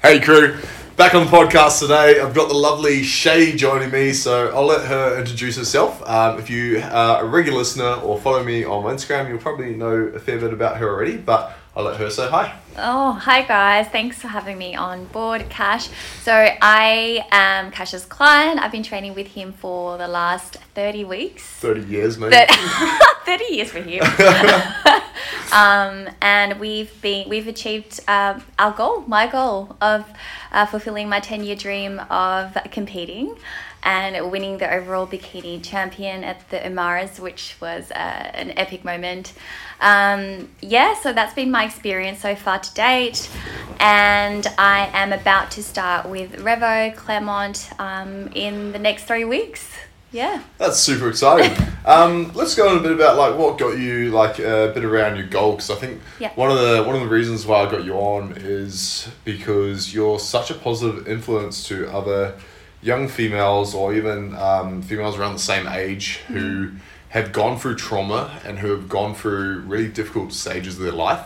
Hey crew, back on the podcast today. I've got the lovely Shay joining me, so I'll let her introduce herself. Um, if you are a regular listener or follow me on Instagram, you'll probably know a fair bit about her already, but I'll let her say hi. Oh, hi guys. Thanks for having me on board, Cash. So, I am Cash's client. I've been training with him for the last 30 weeks. 30 years, maybe. 30 years for him. um, and we've been we've achieved um, our goal, my goal of uh, fulfilling my 10 year dream of competing and winning the overall bikini champion at the Umaras, which was uh, an epic moment. Um, yeah, so that's been my experience so far to date, and I am about to start with Revo Claremont um, in the next three weeks. Yeah. That's super exciting. um, let's go on a bit about like what got you like a bit around your goal because I think Yeah. one of the one of the reasons why I got you on is because you're such a positive influence to other young females or even um, females around the same age who have gone through trauma and who have gone through really difficult stages of their life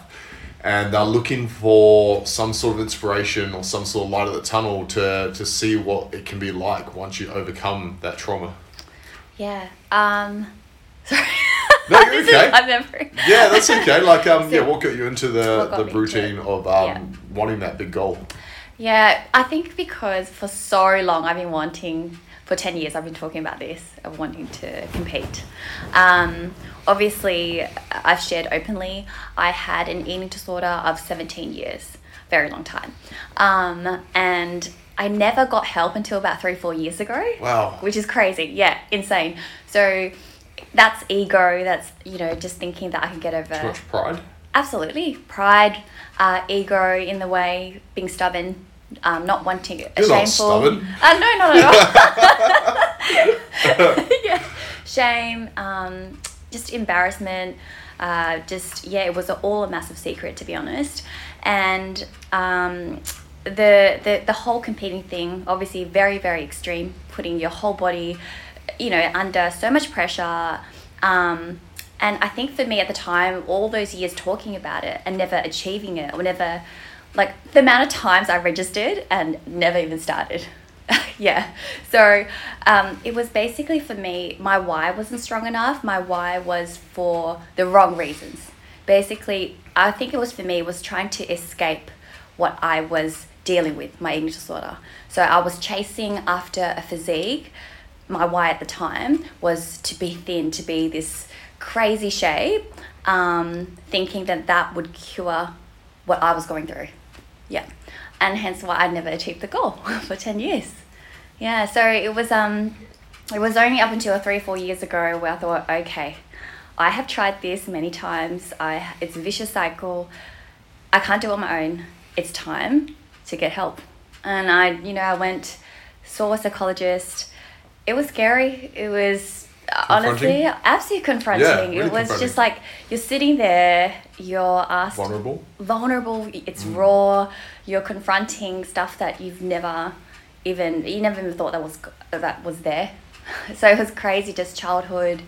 and they're looking for some sort of inspiration or some sort of light at the tunnel to, to see what it can be like once you overcome that trauma. Yeah. Um, sorry. No, you're okay. Yeah, that's okay. Like, um, So- yeah, what got you into the, the routine of um, Yeah. wanting that big goal? Yeah, I think because for so long I've been wanting, for 10 years I've been talking about this, of wanting to compete. Um, obviously, I've shared openly, I had an eating disorder of 17 years, very long time. Um, and I never got help until about three, four years ago. Wow. Which is crazy. Yeah, insane. So that's ego, that's, you know, just thinking that I can get over. Too much pride? Absolutely. Pride, uh, ego in the way, being stubborn, um, not wanting a You're shameful. stubborn. Uh, no, not at all. yeah. Shame, um, just embarrassment. Uh, just yeah, it was all a massive secret to be honest, and um, the, the the whole competing thing, obviously very very extreme, putting your whole body, you know, under so much pressure. Um, and I think for me at the time, all those years talking about it and never achieving it, or never, like the amount of times I registered and never even started. yeah. So um, it was basically for me, my why wasn't strong enough. My why was for the wrong reasons. Basically, I think it was for me, was trying to escape what I was dealing with, my eating disorder. So I was chasing after a physique. My why at the time was to be thin, to be this crazy shape, um, thinking that that would cure what I was going through. Yeah. And hence why I never achieved the goal for 10 years. Yeah, so it was um it was only up until three, four years ago where I thought, okay, I have tried this many times. I it's a vicious cycle. I can't do it on my own. It's time to get help. And I, you know, I went, saw a psychologist. It was scary. It was honestly absolutely confronting. Yeah, really it was confronting. just like you're sitting there, you're asked Vulnerable? vulnerable it's Mm. raw you're confronting stuff that you've never even you never even thought that was that was there so it was crazy just childhood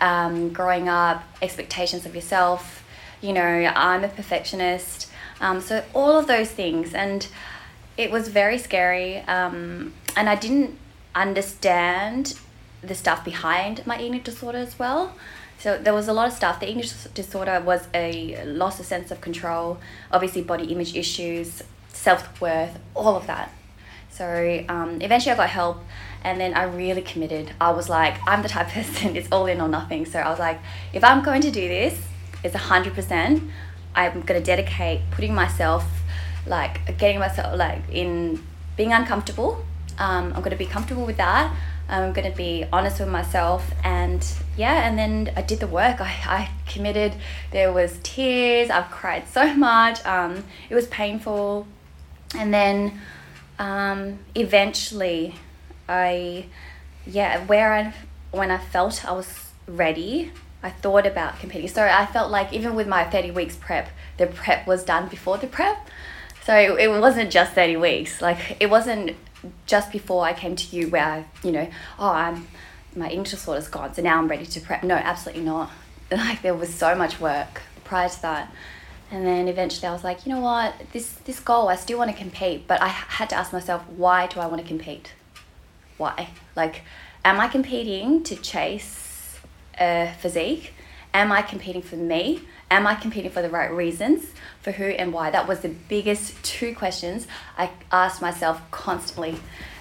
um, growing up expectations of yourself you know i'm a perfectionist um, so all of those things and it was very scary um, and i didn't understand the stuff behind my eating disorder as well so there was a lot of stuff. The eating disorder was a loss of sense of control, obviously body image issues, self worth, all of that. So um, eventually I got help, and then I really committed. I was like, I'm the type of person it's all in or nothing. So I was like, if I'm going to do this, it's hundred percent. I'm gonna dedicate putting myself, like getting myself like in being uncomfortable. Um, I'm gonna be comfortable with that. I'm gonna be honest with myself, and yeah, and then I did the work. I, I committed. There was tears. I've cried so much. Um, it was painful, and then um, eventually, I yeah, where I when I felt I was ready, I thought about competing. So I felt like even with my 30 weeks prep, the prep was done before the prep. So it wasn't just 30 weeks. Like it wasn't just before I came to you where I, you know, oh, I'm my eating disorder's gone, so now I'm ready to prep. No, absolutely not. Like there was so much work prior to that. And then eventually I was like, you know what, this, this goal, I still want to compete, but I had to ask myself, why do I want to compete? Why? Like, am I competing to chase a physique? Am I competing for me? Am I competing for the right reasons? For who and why? That was the biggest two questions I asked myself constantly.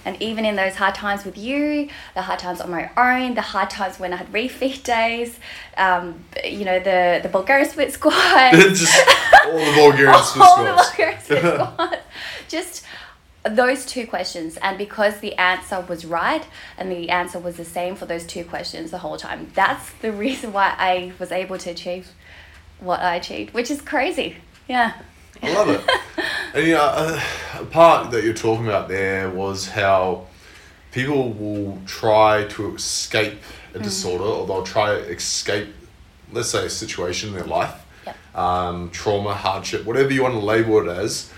And even in those hard times with you, the hard times on my own, the hard times when I had refeed days, um, you know, the, the Bulgarian split squat. Just all the Bulgarian split all the. Bulgarian split. Just those two questions. And because the answer was right and the answer was the same for those two questions the whole time, that's the reason why I was able to achieve what I achieved, which is crazy. Yeah. I love it. And you know, uh, a part that you're talking about there was how people will try to escape a Mm. disorder, or they'll try to escape, let's say, a situation in their life, Yep. um, trauma, hardship, whatever you want to label it as.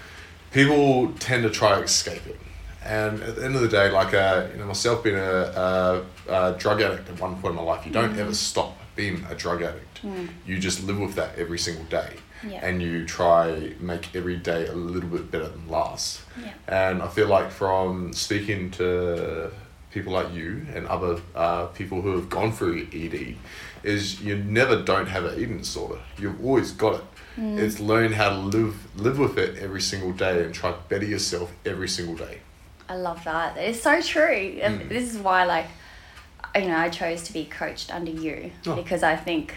People tend to try to escape it. And at the end of the day, like uh, you know, myself being a, a, a drug addict at one point in my life, you don't ever stop being a drug addict. You just live with that every single day Yeah. and you try make every day a little bit better than last. Yeah. And I feel like from speaking to people like you and other uh, people who have gone through ED, is you never don't have an eating disorder. You've always got it. It's learn how to live live with it every single day and try to better yourself every single day. I love that. It's so true. And Mm. this is why, like, you know, I chose to be coached under you Oh. because I think,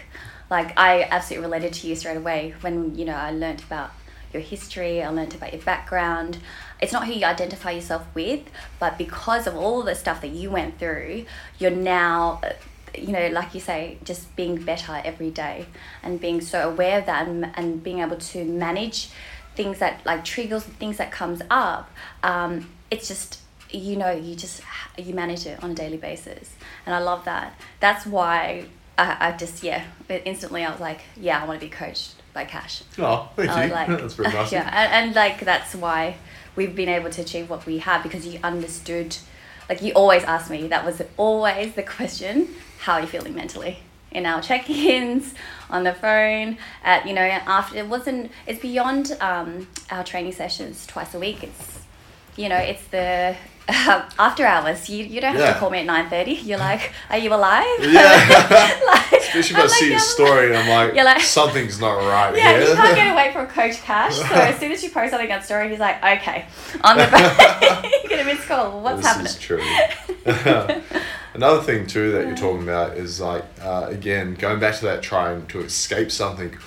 like, I absolutely related to you straight away when, you know, I learnt about your history, I learnt about your background. It's not who you identify yourself with, but because of all the stuff that you went through, you're now, uh, you know, like you say, just being better every day and being so aware of that and, and being able to manage things that like triggers things that comes up um, it's just you know you just you manage it on a daily basis and i love that that's why i, I just yeah instantly i was like yeah i want to be coached by cash Oh, thank you. like- That's very nice. yeah and, and like that's why we've been able to achieve what we have because you understood like you always asked me that was always the question how are you feeling mentally in our check-ins on the phone at you know after it wasn't it's beyond um, our training sessions twice a week it's you know it's the after hours you, you don't have Yeah. to call me at 9.30 you're like are you alive Yeah. like, Especially if I'm I see like, your story and I'm like, You're like- something's not right Yeah, here. you can't get away from Coach Cash. So as soon as you post something on story, he's like, okay, on the back, you get a missed call. What's this happening? is true. Another thing too that you're talking about is like uh, again going back to that trying to escape something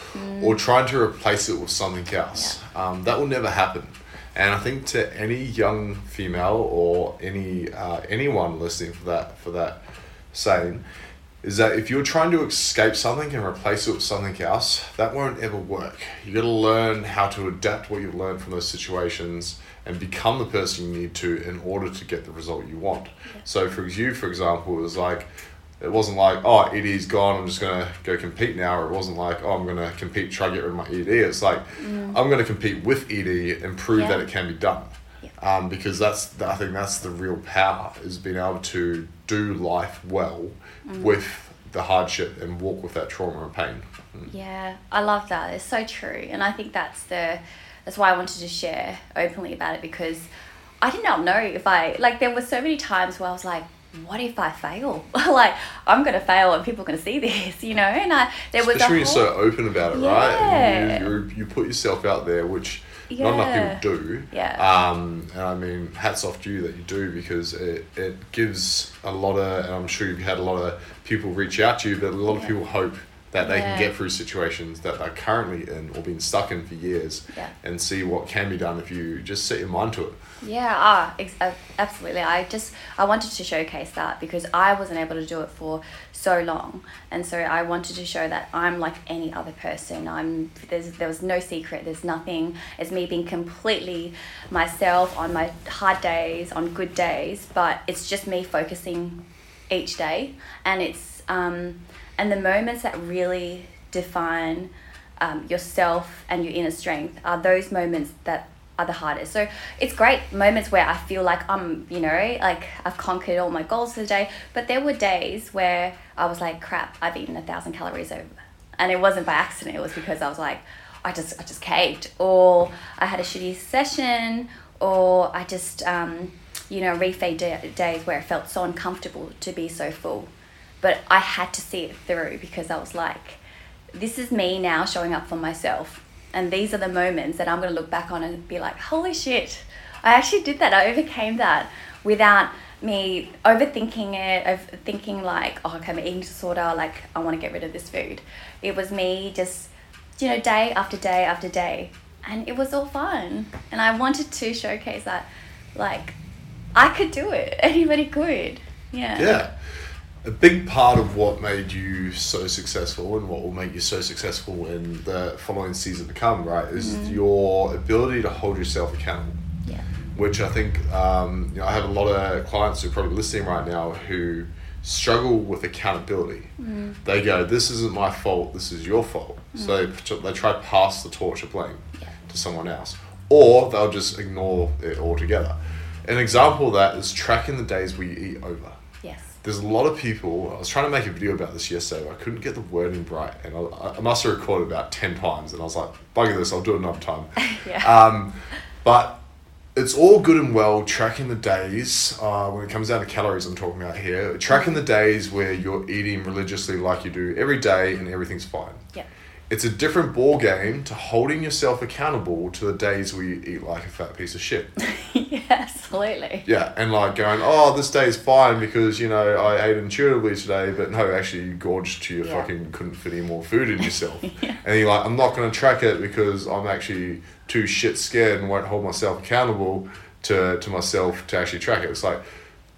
or trying to replace it with something else. Um, that will never happen. And I think to any young female or any uh, anyone listening for that for that saying is that if you're trying to escape something and replace it with something else, that won't ever work. You got to learn how to adapt what you've learned from those situations and become the person you need to in order to get the result you want. So for you, for example, it was like it wasn't like oh ED's gone, I'm just gonna go compete now, or it wasn't like oh I'm gonna compete, try to get rid of my ED. It's like mm. I'm gonna compete with ED and prove Yeah. that it can be done. Yeah. Um, because that's I think that's the real power is being able to do life well mm. with the hardship and walk with that trauma and pain. Mm. Yeah, I love that. It's so true, and I think that's the that's why I wanted to share openly about it because I did not know if I like. There were so many times where I was like, "What if I fail? like I'm gonna fail and people are gonna see this," you know? And I there was Especially a when whole, you're so open about it, right? Yeah. you, you, you put yourself out there, which not enough people do. Yeah. Um, and I mean, hats off to you that you do because it, it gives a lot of, and I'm sure you've had a lot of people reach out to you, but a lot of people hope that they can get through situations that they're currently in or been stuck in for years Yeah. and see what can be done if you just set your mind to it. Yeah, ah, ex- absolutely. I just I wanted to showcase that because I wasn't able to do it for so long, and so I wanted to show that I'm like any other person. I'm there's there was no secret. There's nothing. It's me being completely myself on my hard days, on good days, but it's just me focusing each day, and it's um, and the moments that really define um, yourself and your inner strength are those moments that are the hardest. So it's great moments where I feel like I'm, you know, like I've conquered all my goals for the day. But there were days where I was like, crap, I've eaten a thousand calories over. And it wasn't by accident, it was because I was like, I just I just caved, or I had a shitty session, or I just um, you know refeed day, days where it felt so uncomfortable to be so full, but I had to see it through because I was like, this is me now showing up for myself, and these are the moments that I'm gonna look back on and be like, holy shit, I actually did that. I overcame that without me overthinking it, of thinking like, oh, okay, I'm eating disorder, like I want to get rid of this food. It was me just, you know, day after day after day, and it was all fun. And I wanted to showcase that, like, I could do it. Anybody could. Yeah. Yeah. A big part of what made you so successful and what will make you so successful in the following season to come, right, is mm-hmm. your ability to hold yourself accountable. Yeah. which I think um, you know, I have a lot of clients who are probably listening right now who struggle with accountability. Mm-hmm. They go, "This isn't my fault. This is your fault." So mm-hmm. they, they try to pass the torch of blame Yeah. to someone else, or they'll just ignore it altogether. An example of that is tracking the days we eat over. Yes. There's a lot of people. I was trying to make a video about this yesterday. But I couldn't get the wording right, and I, I must have recorded about ten times. And I was like, "Bugger this! I'll do it another time." Yeah. Um, but it's all good and well tracking the days uh, when it comes down to calories. I'm talking about here. Tracking the days where you're eating religiously like you do every day and everything's fine. yeah. It's a different ball game to holding yourself accountable to the days where you eat like a fat piece of shit. yeah. Absolutely. Yeah, and like going, oh, this day's fine because you know I ate intuitively today, but no, actually you gorged to your Yeah. fucking couldn't fit any more food in yourself, Yeah. and you're like, I'm not going to track it because I'm actually too shit scared and won't hold myself accountable to to myself to actually track it. It's like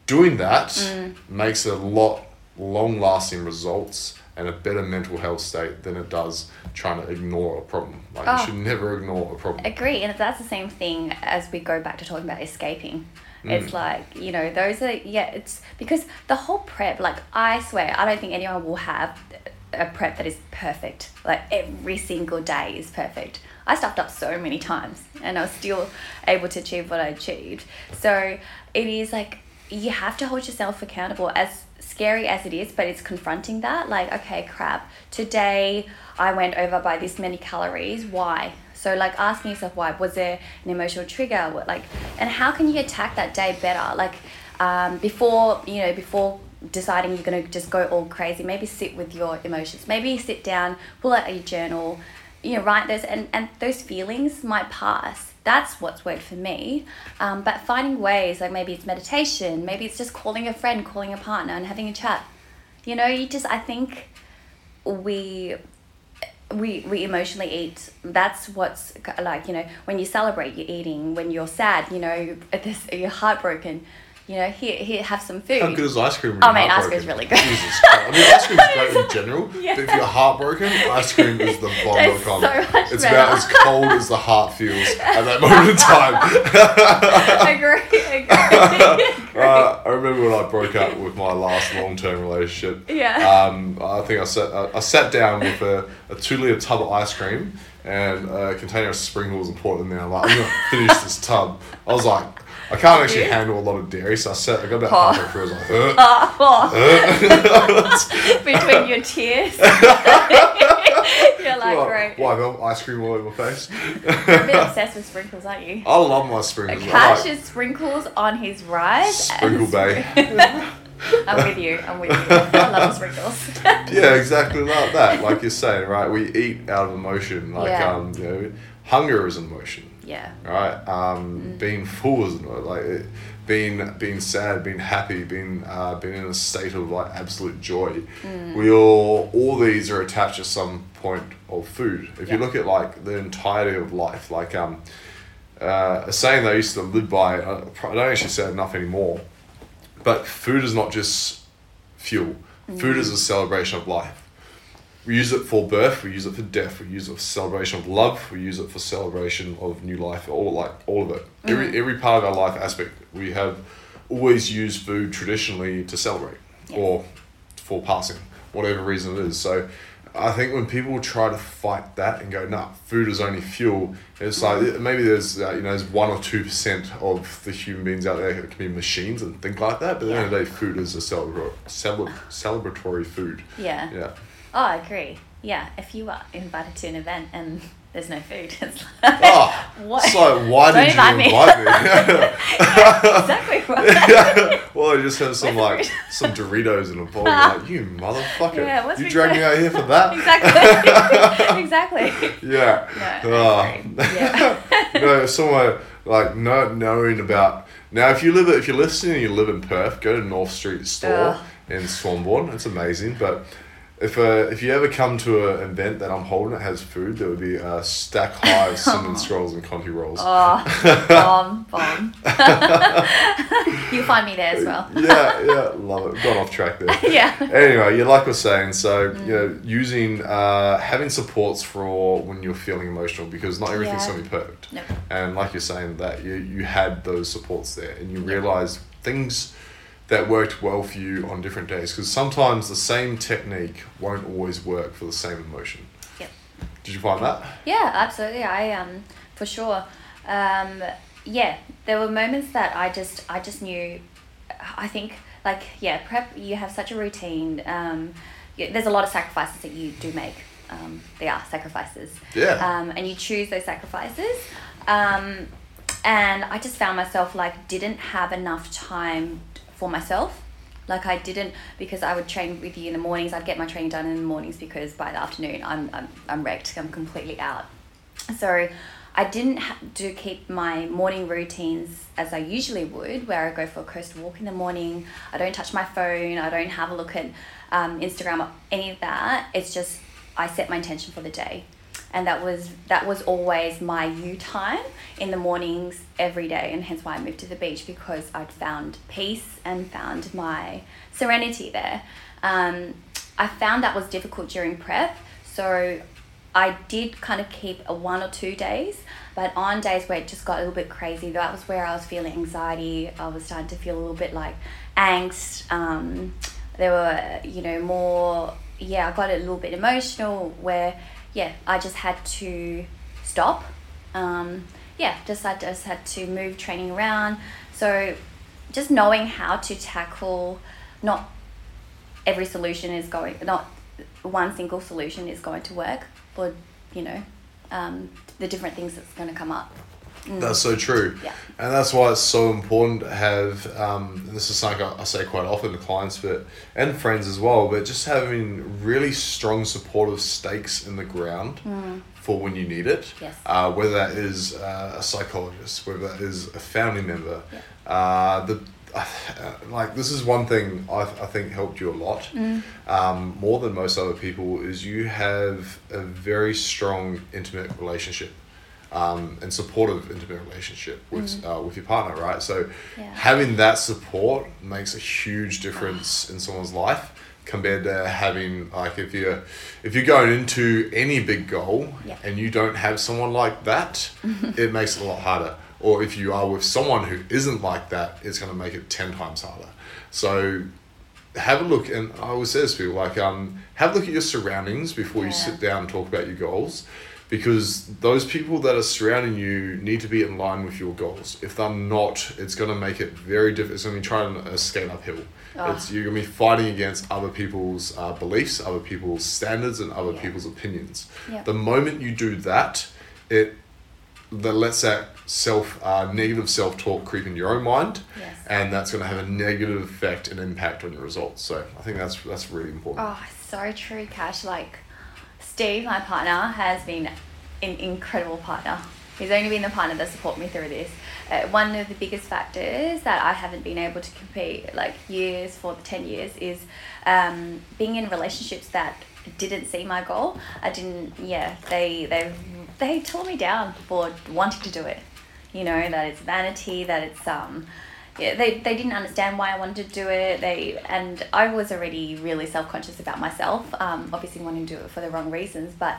doing that Mm. makes a lot long lasting results and a better mental health state than it does trying to ignore a problem. Like Oh. you should never ignore a problem. Agree, and that's the same thing as we go back to talking about escaping. Mm. It's like you know those are yeah. It's because the whole prep. Like I swear, I don't think anyone will have a prep that is perfect. Like every single day is perfect. I stuffed up so many times, and I was still able to achieve what I achieved. So it is like you have to hold yourself accountable as scary as it is but it's confronting that like okay crap today i went over by this many calories why? So like asking yourself why was there an emotional trigger? What like and how can you attack that day better? Like um, before you know before deciding you're going to just go all crazy maybe sit with your emotions maybe sit down pull out your journal you know write those and, and those feelings might pass that's what's worked for me. Um, but finding ways like maybe it's meditation maybe it's just calling a friend calling a partner and having a chat. You know you just i think we we we emotionally eat. That's what's like you know when you celebrate you're eating. When you're sad you know this, you're heartbroken you know here here have some food How good is ice cream? Oh, mate, ice heartbroken? cream's really good. Jesus. I mean, ice cream's great in general, Yeah. but if you're heartbroken, ice cream is the bomb It's of comedy. so it's better. about as cold as the heart feels at that moment in time. I agree I agree Uh, I remember when I broke up with my last long-term relationship. Yeah. Um, I think I sat I, I sat down with a, a two-liter tub of ice cream and a container of sprinkles and poured them down. Like I'm gonna finish this tub. I was like, I can't actually Yeah. handle a lot of dairy, so I sat. I got about Oh. halfway through. I was like. Oh, between your tears you're like What? great Why? I've ice cream all over my face. you're a bit obsessed with sprinkles aren't you I love my sprinkles. I Cash like is sprinkles on his rise. Sprinkle Bay. I'm with you. I'm with you. I love sprinkles. yeah, exactly like that. Like you're saying, right? We eat out of emotion. Like Yeah. um, you know, hunger is emotion, yeah. right? Mm. Um, being full is emo- like it, being being sad, being happy, being uh, being in a state of like absolute joy. Mm. We all all these are attached to some point of food. If you look at like the entirety of life, like um, uh, a saying that I used to live by. I I don't actually say enough anymore. But food is not just fuel. Food is a celebration of life. We use it for birth. We use it for death. We use it for celebration of love. We use it for celebration of new life. All like all of it. Every every part of our life aspect. We have always used food traditionally to celebrate Yeah. or for passing, whatever reason it is. So. I think when people try to fight that and go, nah, food is only fuel, it's like maybe there's uh, you know there's one or two percent of the human beings out there that can be machines and think like that. But at the end of the day, food is a celebra- celeb- celebratory food. Yeah. Yeah. Oh, I agree. Yeah. If you are invited to an event and there's no food. It's like, Oh, what? like, why Don't did you invite me. invite me? Yeah, exactly yeah. Well, I just have some like some Doritos in a bowl. Like, you motherfucker! Yeah, what's you dragged me out here for that? exactly. exactly. Yeah. No, Ah. Yeah. no, somewhere like not knowing about now. If you live, if you're listening, and you live in Perth, go to North Street store in Swanbourne. It's amazing. But if uh, if you ever come to an event that I'm holding that has food, there would be a stack high of cinnamon scrolls and conti rolls. Oh, bomb, bomb. You'll find me there as well. yeah, yeah, love it. Got off track there. yeah. anyway, you like we're saying, so Mm. you know, using uh, having supports for when you're feeling emotional because not everything's Yeah. gonna be perfect. No. And like you're saying, that you you had those supports there, and you realize things that worked well for you on different days because sometimes the same technique won't always work for the same emotion. Yep. Did you find that? Yeah, absolutely. I um for sure. Um yeah, there were moments that I just I just knew I think like yeah, prep you have such a routine um there's a lot of sacrifices that you do make. Um they are sacrifices. Yeah. Um and you choose those sacrifices. Um and I just found myself like didn't have enough time for myself. Like I didn't because I would train with you in the mornings. I'd get my training done in the mornings because by the afternoon I'm I'm, I'm wrecked. I'm completely out. So I didn't do keep my morning routines as I usually would, where I go for a coast walk in the morning. I don't touch my phone. I don't have a look at um, Instagram or any of that. It's just I set my intention for the day, and that was that was always my you time in the mornings every day, and hence why I moved to the beach because I'd found peace and found my serenity there. Um, I found that was difficult during prep, so I did kind of keep a one or two days, but on days where it just got a little bit crazy, that was where I was feeling anxiety. I was starting to feel a little bit like angst. Um, there were, you know, more, yeah, I got a little bit emotional where, yeah, I just had to stop. Um, yeah, just I just had to move training around. So just knowing how to tackle not every solution is going not one single solution is going to work for you know um, the different things that's going to come up Mm. That's so true. Yeah. And that's why it's so important to have, um, and this is something I I say quite often to clients but, and friends as well, but just having really strong supportive stakes in the ground for when you need it. Mm. Yes. Uh, whether that is uh, a psychologist, whether that is a family member. Yeah. Uh, the, uh, like this is one thing I, I think helped you a lot Mm. um, more than most other people is you have a very strong intimate relationship um, and supportive intimate relationship with uh, with your partner, right? So Yeah. having that support makes a huge difference in someone's life compared to having like if you're if you're going into any big goal Yeah. and you don't have someone like that, it makes it a lot harder. Or if you are with someone who isn't like that, it's going to make it ten times harder. So have a look, and I always say this to people like um, have a look at your surroundings before you sit down and talk about your goals, because those people that are surrounding you need to be in line with your goals. If they're not, it's going to make it very difficult. It's going to be trying to skate uphill. Ah. It's you're going to be fighting against other people's uh, beliefs, other people's standards, and other Yeah. people's opinions. Yeah. The moment you do that, it that lets that self uh, negative self talk creep in your own mind, Yes. and that's going to have a negative effect and impact on your results. So I think that's that's really important. Oh, so true, Cash. Like, Steve, my partner, has been an incredible partner. He's only been the partner that supported me through this. Uh, one of the biggest factors that I haven't been able to compete like years for the 10 years is um, being in relationships that didn't see my goal. I didn't, yeah, they, they, they tore me down for wanting to do it. You know, that it's vanity, that it's, um, yeah, they, they didn't understand why I wanted to do it. They and I was already really self conscious about myself. Um, obviously wanting to do it for the wrong reasons, but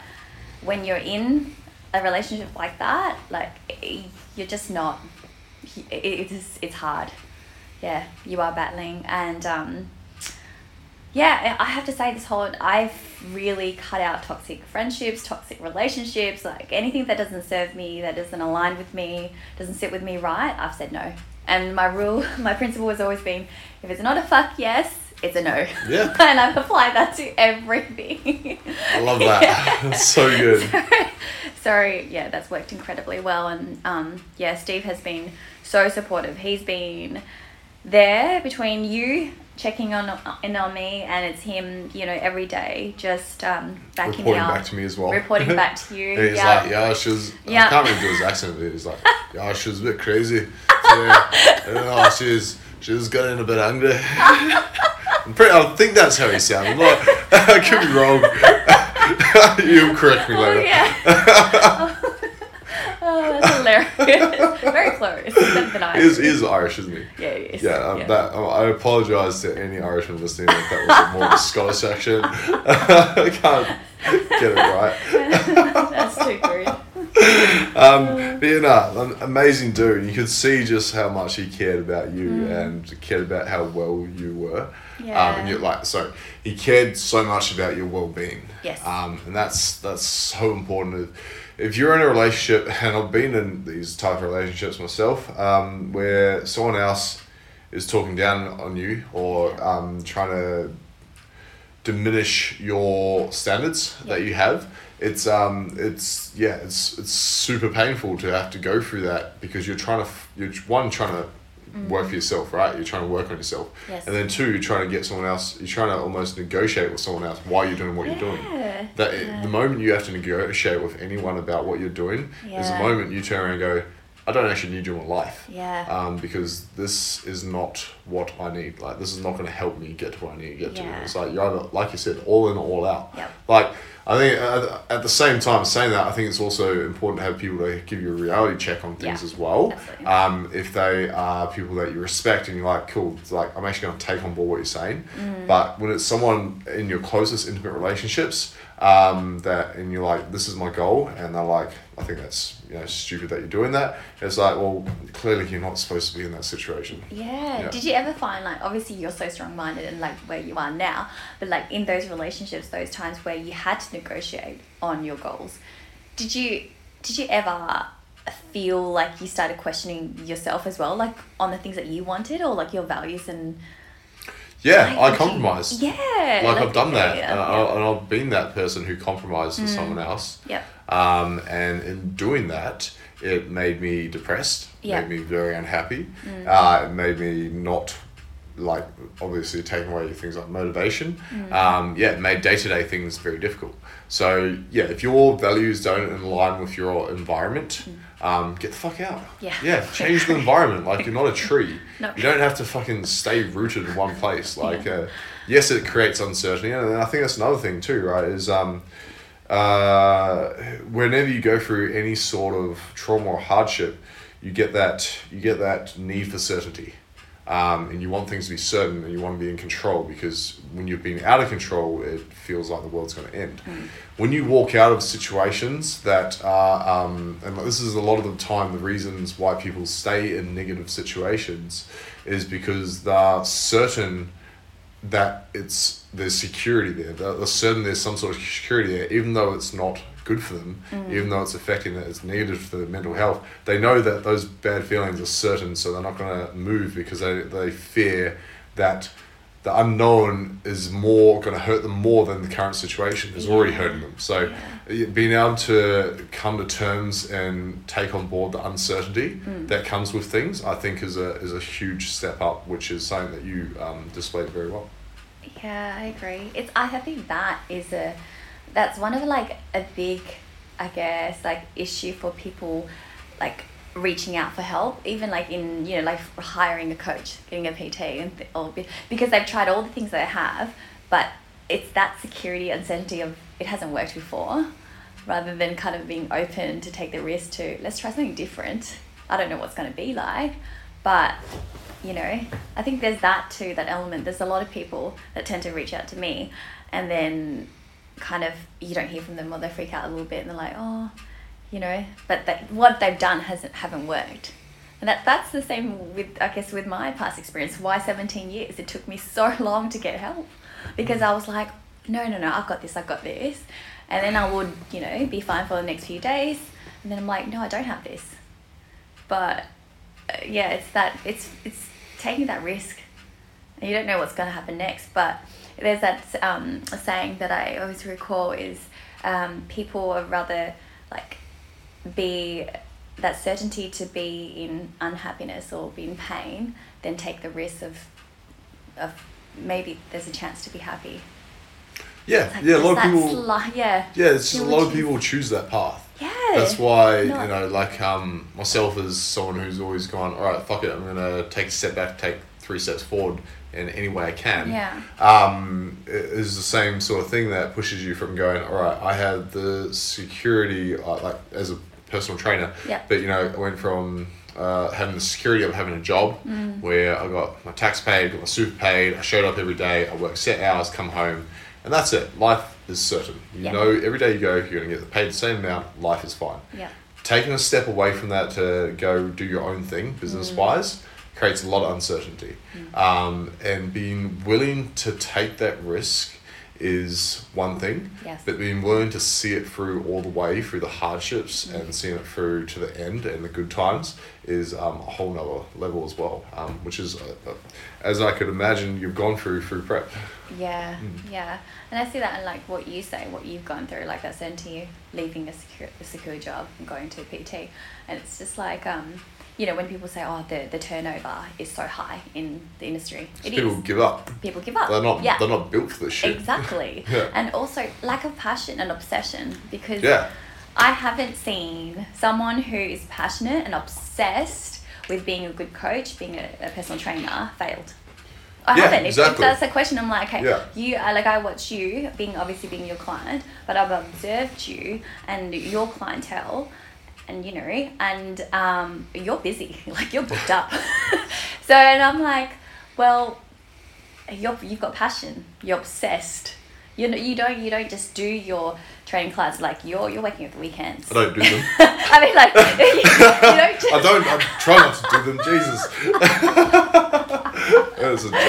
when you're in a relationship like that, like you're just not. It's it's hard. Yeah, you are battling, and um, yeah, I have to say this whole I've really cut out toxic friendships, toxic relationships, like anything that doesn't serve me, that doesn't align with me, doesn't sit with me right. I've said no, and my rule, my principle has always been: if it's not a fuck yes, it's a no. Yeah. and I've applied that to everything. I love that. That's so good. so yeah, that's worked incredibly well, and um, yeah, Steve has been so supportive. He's been there between you checking on in on me, and it's him, you know, every day just um, backing Reporting me up, back to me as well. reporting back to you. He's yeah. like, yeah, she was. Yeah. I can't remember his accent. But he's like, yeah, she was a bit crazy. So, yeah, I don't know. She was, she was getting a bit angry. I'm pretty, I think that's how he sounded. Like, I could be wrong. You'll correct me Oh later. yeah. oh, that's hilarious. Very close. Better than I. He's, he's Irish, isn't he? Yeah, he is. Yeah, um, that um, I apologise to any Irishman listening if that was more of a Scottish accent. I can't get it right. That's too good. Um, but you know, an amazing dude. You could see just how much he cared about you and cared about how well you were. Um, Yeah. and you're like, so he cared so much about your well being. Yes. Um, and that's that's so important. If you're in a relationship, and I've been in these type of relationships myself, um, where someone else is talking down on you or um, trying to diminish your standards that you have it's um it's yeah it's it's super painful to have to go through that because you're trying to you're one trying to work for yourself right you're trying to work on yourself Yes. and then two you're trying to get someone else you're trying to almost negotiate with someone else while you're doing what you're doing that Yeah. the moment you have to negotiate with anyone about what you're doing is the moment you turn around and go I don't actually need you in my life Yeah. um, because this is not what I need. Like this is not going to help me get to where I need to get Yeah. to. It's like you're either, like you said, all in or all out. Yep. Like I think uh, at the same time saying that, I think it's also important to have people to give you a reality check on things Yeah, as well. Um, if they are people that you respect and you're like, cool, like I'm actually going to take on board what you're saying. Mm. But when it's someone in your closest intimate relationships um, that and you're like, this is my goal, and they're like, I think that's you know stupid that you're doing that. It's like, well, clearly you're not supposed to be in that situation. Yeah. Yeah. Did you ever find like obviously you're so strong minded and like where you are now, but like in those relationships, those times where you had to negotiate on your goals, did you did you ever feel like you started questioning yourself as well, like on the things that you wanted or like your values and Yeah, like, I compromise. Yeah. Like, I've done that, yeah, and, yeah. I, and I've been that person who compromised for someone else. Yep. Um, and in doing that, it made me depressed. Yeah. Made me very unhappy. Uh, it made me not like obviously taking away things like motivation. Um, yeah, it made day to day things very difficult. So yeah, if your values don't align with your environment, um, get the fuck out. Yeah. Yeah, change the environment. Like you're not a tree. No. You don't have to fucking stay rooted in one place. Like, uh, yes, it creates uncertainty, and I think that's another thing too, right? Is um, uh, whenever you go through any sort of trauma or hardship, you get that you get that need for certainty, um, and you want things to be certain, and you want to be in control because when you've been out of control, it feels like the world's going to end. When you walk out of situations that are, um, and this is a lot of the time the reasons why people stay in negative situations, is because they're certain that it's there's security there. They're certain there's some sort of security there, even though it's not good for them, even though it's affecting that it's negative for their mental health. They know that those bad feelings are certain, so they're not going to move because they, they fear that the unknown is more going to hurt them more than the current situation is already hurting them. So Yeah. being able to come to terms and take on board the uncertainty that comes with things, I think is a is a huge step up, which is something that you um, displayed very well. Yeah, I agree. It's I think that is a that's one of like a big I guess like issue for people like reaching out for help even like in you know like hiring a coach getting a pt and th- or be- because they've tried all the things they have but it's that security uncertainty of it hasn't worked before rather than kind of being open to take the risk to let's try something different. I don't know what's going to be like but you know i think there's that too that element. There's a lot of people that tend to reach out to me and then kind of you don't hear from them or they freak out a little bit and they're like oh you know? But that what they've done hasn't haven't worked. And that that's the same with i guess with my past experience. Why 17 years? It took me so long to get help. Because i was like no no no i've got this i've got this. And then i would you know be fine for the next few days. And then i'm like no i don't have this. But uh, yeah it's that it's it's taking that risk. And you don't know what's going to happen next. But there's that um, saying that I always recall is um, people would rather like be that certainty to be in unhappiness or be in pain than take the risk of of maybe there's a chance to be happy. Yeah, like, yeah. A lot of people. sli- yeah. Yeah, it's just a lot of people choose that path. Yeah. That's why No. you know, like um, myself as someone who's always gone, all right, fuck it, I'm gonna take a step back, take three steps forward in any way I can. Yeah. Um, is the same sort of thing that pushes you from going, all right, I had the security, uh, like as a personal trainer, Yeah. but you know, I went from uh, having the security of having a job Mm. where I got my tax paid, got my super paid, I showed up every day, I worked set hours, come home, and that's it. Life is certain. You Yeah. know, every day you go, you're going to get paid the same amount, life is fine. Yeah. Taking a step away from that to go do your own thing, business wise, creates a lot of uncertainty. Um, and being willing to take that risk is one thing, Yes. but being willing to see it through all the way, through the hardships, and seeing it through to the end and the good times is um, a whole nother level as well, um, which is, uh, uh, as I could imagine, you've gone through through prep. Yeah, Mm. yeah, and I see that in like what you say, what you've gone through, like that said to you, leaving a secure, a secure job and going to PT, and it's just like, um, you know, when people say, oh, the, the turnover is so high in the industry, it is. People give up. People give up. They're not. Yeah. They're not built for this shit. Exactly. Yeah. And also lack of passion and obsession because Yeah. I haven't seen someone who is passionate and obsessed with being a good coach, being a, a personal trainer, failed. I Yeah, haven't. If- If, exactly. that's a question, I'm like, okay, Yeah. you are like I watch you being obviously being your client, but I've observed you and your clientele, and you know, and um, you're busy, like you're booked up. so and I'm like, well, you're you've got passion. You're obsessed. You know, you don't you don't just do your training class like you're you're working at the weekends. I don't do them. I mean, like you, you don't. Just, I don't. I try not to do them. Jesus. that was a joke.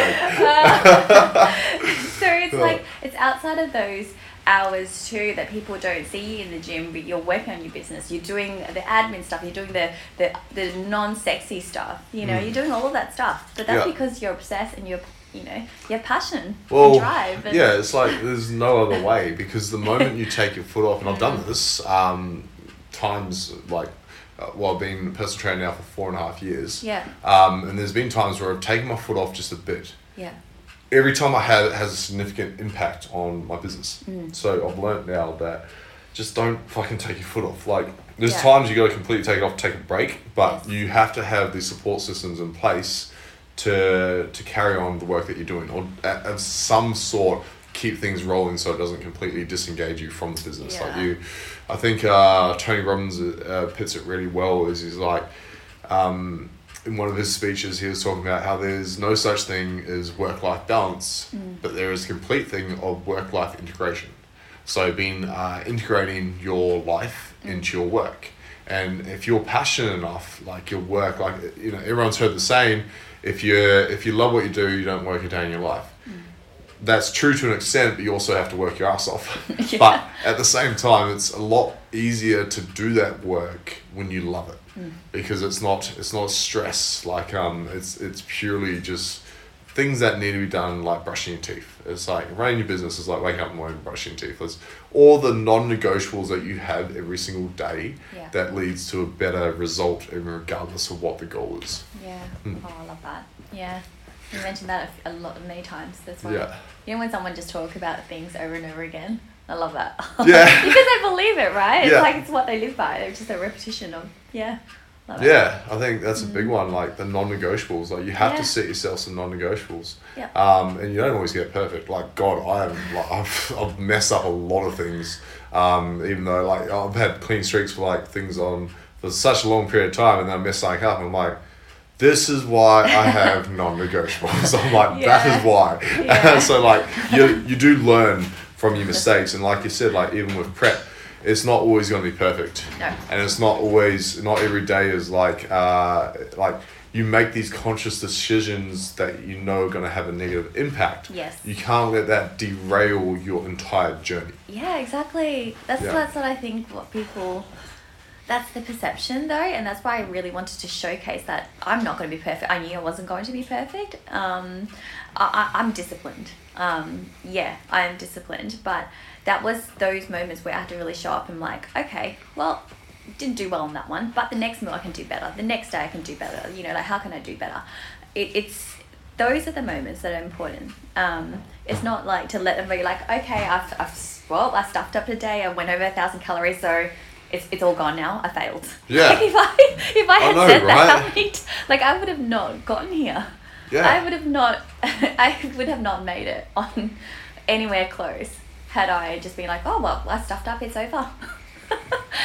so it's like it's outside of those hours too that people don't see you in the gym but you're working on your business you're doing the admin stuff you're doing the the, the non-sexy stuff you know Mm. you're doing all of that stuff but that's Yeah. because you're obsessed and you're you know you have passion Well, and drive and yeah, it's like there's no other way because the moment you take your foot off, and I've done this um, times like uh, while well, being a personal trainer now for four and a half years. yeah Um, and there's been times where I've taken my foot off just a bit. yeah Every time I have, it has a significant impact on my business. Mm. So I've learned now that just don't fucking take your foot off. Like there's Yeah. times you got to completely take it off, take a break, but Yes. you have to have these support systems in place to to carry on the work that you're doing, or of some sort keep things rolling so it doesn't completely disengage you from the business. Like you, I think uh, Tony Robbins uh, puts it really well. Is he's like. Um, in one of his speeches, he was talking about how there's no such thing as work life balance, mm. but there is a complete thing of work life integration. So, being uh, integrating your life mm. into your work. And if you're passionate enough, like your work, like you know, everyone's heard the saying, if you if you love what you do, you don't work a day in your life. Mm. That's true to an extent, but you also have to work your ass off. Yeah. But at the same time, it's a lot easier to do that work when you love it, because it's not it's not stress. Like um, it's it's purely just things that need to be done, like brushing your teeth. It's like running your business is like waking up in the morning, brushing your teeth. It's all the non-negotiables that you have every single day Yeah. that leads to a better result, regardless of what the goal is. Yeah. Mm. Oh, I love that. Yeah. You mentioned that a, a lot, many times. That's why. Yeah. You know when someone just talk about things over and over again? I love that. Yeah. because they believe it, right? It's Yeah. like it's what they live by. It's just a repetition of, yeah. Love it. Yeah, I think that's a big one. Like the non-negotiables, like you have Mm. Yeah. to set yourself some non-negotiables. Yeah. Um, and you don't always get perfect. Like God, I have like I've, I've messed up a lot of things. Um, even though like I've had clean streaks for like things on for such a long period of time, and then I mess something up, and I'm like, this is why I have non-negotiables. I'm like, that Yeah. is why. Yeah. so like you you do learn from your mistakes, and like you said, like even with prep. It's not always going to be perfect No. and it's not always not every day is like uh, like you make these conscious decisions that you know are going to have a negative impact Yes. you can't let that derail your entire journey Yeah, exactly. That's Yeah. that's what I think. What people that's the perception though, and that's why I really wanted to showcase that I'm not going to be perfect. I knew I wasn't going to be perfect. Um, I, I'm disciplined. Um, yeah, I am disciplined, but that was those moments where I had to really show up and like, okay, well, didn't do well on that one, but the next meal I can do better. The next day I can do better. You know, like how can I do better? It, it's those are the moments that are important. Um, it's not like to let them be like, okay, I've, I've well, I stuffed up today. I went over a thousand calories, so it's, it's all gone now. I failed. Yeah. Like if I if I I had know, said that, right? how many t- like I would have not gotten here. Yeah. I would have not. I would have not made it on anywhere close had I just been like, oh well, I stuffed up. It's over.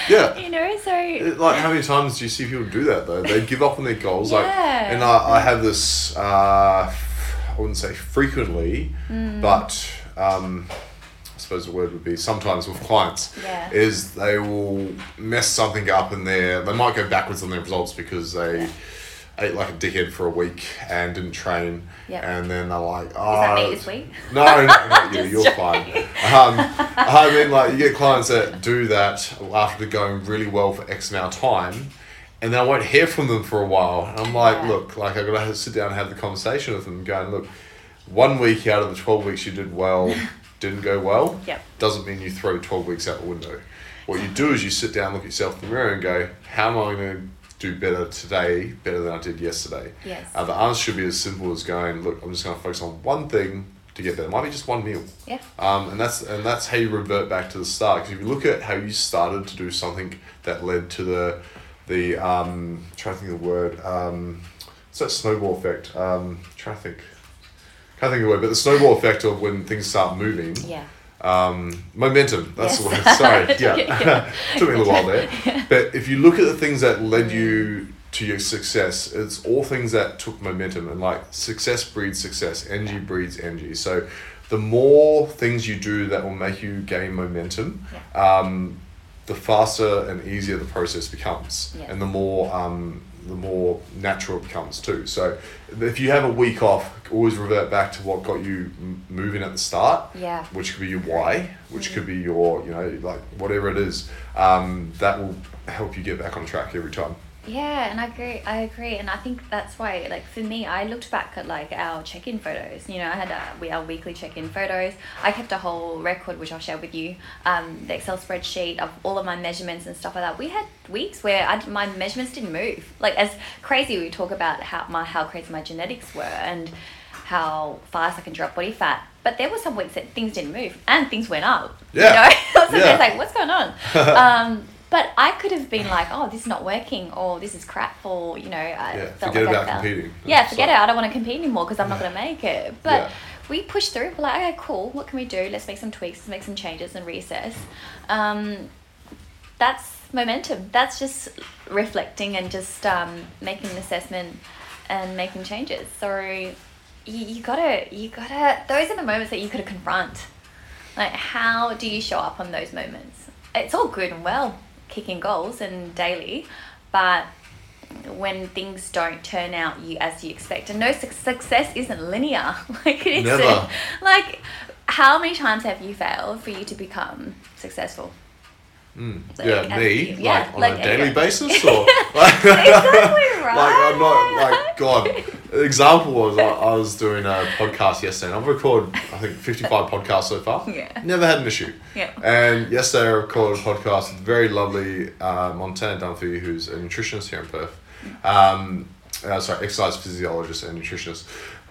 Yeah. You know, so It- Like how many times do you see people do that though? They give up on their goals. Like, Yeah. and I, I have this. Uh, I wouldn't say frequently, Mm. but um, I suppose the word would be sometimes with clients. Yeah. Is they will mess something up in their. They might go backwards on their results because they. Yeah. Ate like a dickhead for a week and didn't train, Yeah. and then they're like, "Oh, is that me this week? no, no, not you you're fine. joking. Um, I mean, like you get clients that do that after going really well for X amount of time, and then I won't hear from them for a while. And I'm like, Yeah. look, like I've gotta to sit down and have the conversation with them, going, look, one week out of the twelve weeks you did well, didn't go well. Yep. Doesn't mean you throw twelve weeks out the window. What you do is you sit down, look at yourself in the mirror, and go, how am I going to do better today, better than I did yesterday? Yes. Uh, the answer should be as simple as going, look, I'm just going to focus on one thing to get better. It might be just one meal. Yeah. Um, and that's and that's how you revert back to the start. Because if you look at how you started to do something that led to the the um, trying to think of the word. Um, it's that snowball effect. Um, trying to think. Can't think of the word, but the snowball effect of when things start moving. Yeah. Um, momentum. That's the Yes. word. Sorry. Yeah, Yeah. yeah. Took me a little while there. But if you look at the things that led you to your success, it's all things that took momentum. And like success breeds success, energy breeds energy. So the more things you do that will make you gain momentum, um, the faster and easier the process becomes. Yeah. And the more um, the more natural it becomes too. So if you have a week off, always revert back to what got you m- moving at the start Yeah. which could be your why, which could be your, you know, like whatever it is, um, that will help you get back on track every time. Yeah, and I agree. I agree, and I think that's why, like for me, I looked back at like our check-in photos. You know, I had uh we our weekly check-in photos. I kept a whole record, which I'll share with you, um, the Excel spreadsheet of all of my measurements and stuff like that. We had weeks where I, my measurements didn't move. Like as crazy, we talk about how my how crazy my genetics were and how fast I can drop body fat. But there were some weeks that things didn't move and things went up. Yeah. You know, so Yeah. it's like, what's going on? um, but I could have been like, oh, this is not working, or this is crap, or you know, I Yeah, felt forget like about competing. Yeah, forget like- it. I don't want to compete anymore because I'm not going to make it. But Yeah. we pushed through. We're like, okay, cool. What can we do? Let's make some tweaks. Let's make some changes and reassess. Um, that's momentum. That's just reflecting and just um, making an assessment and making changes. So you, you gotta, you gotta. Those are the moments that you gotta confront. Like, how do you show up on those moments? It's all good and well kicking goals and daily, but when things don't turn out you as you expect, and no suc success isn't linear. Like it isn't. Never. Like, how many times have you failed for you to become successful? Mm. Like, yeah, me, yeah, like on like, a daily basis, or like, Exactly right. like I'm not like God. An example was I, I was doing a podcast yesterday, and I've recorded I think fifty five podcasts so far. Yeah. Never had an issue. Yeah. And yesterday I recorded a podcast with very lovely uh, Montana Dunphy, who's a nutritionist here in Perth. Um, uh, sorry, exercise physiologist and nutritionist.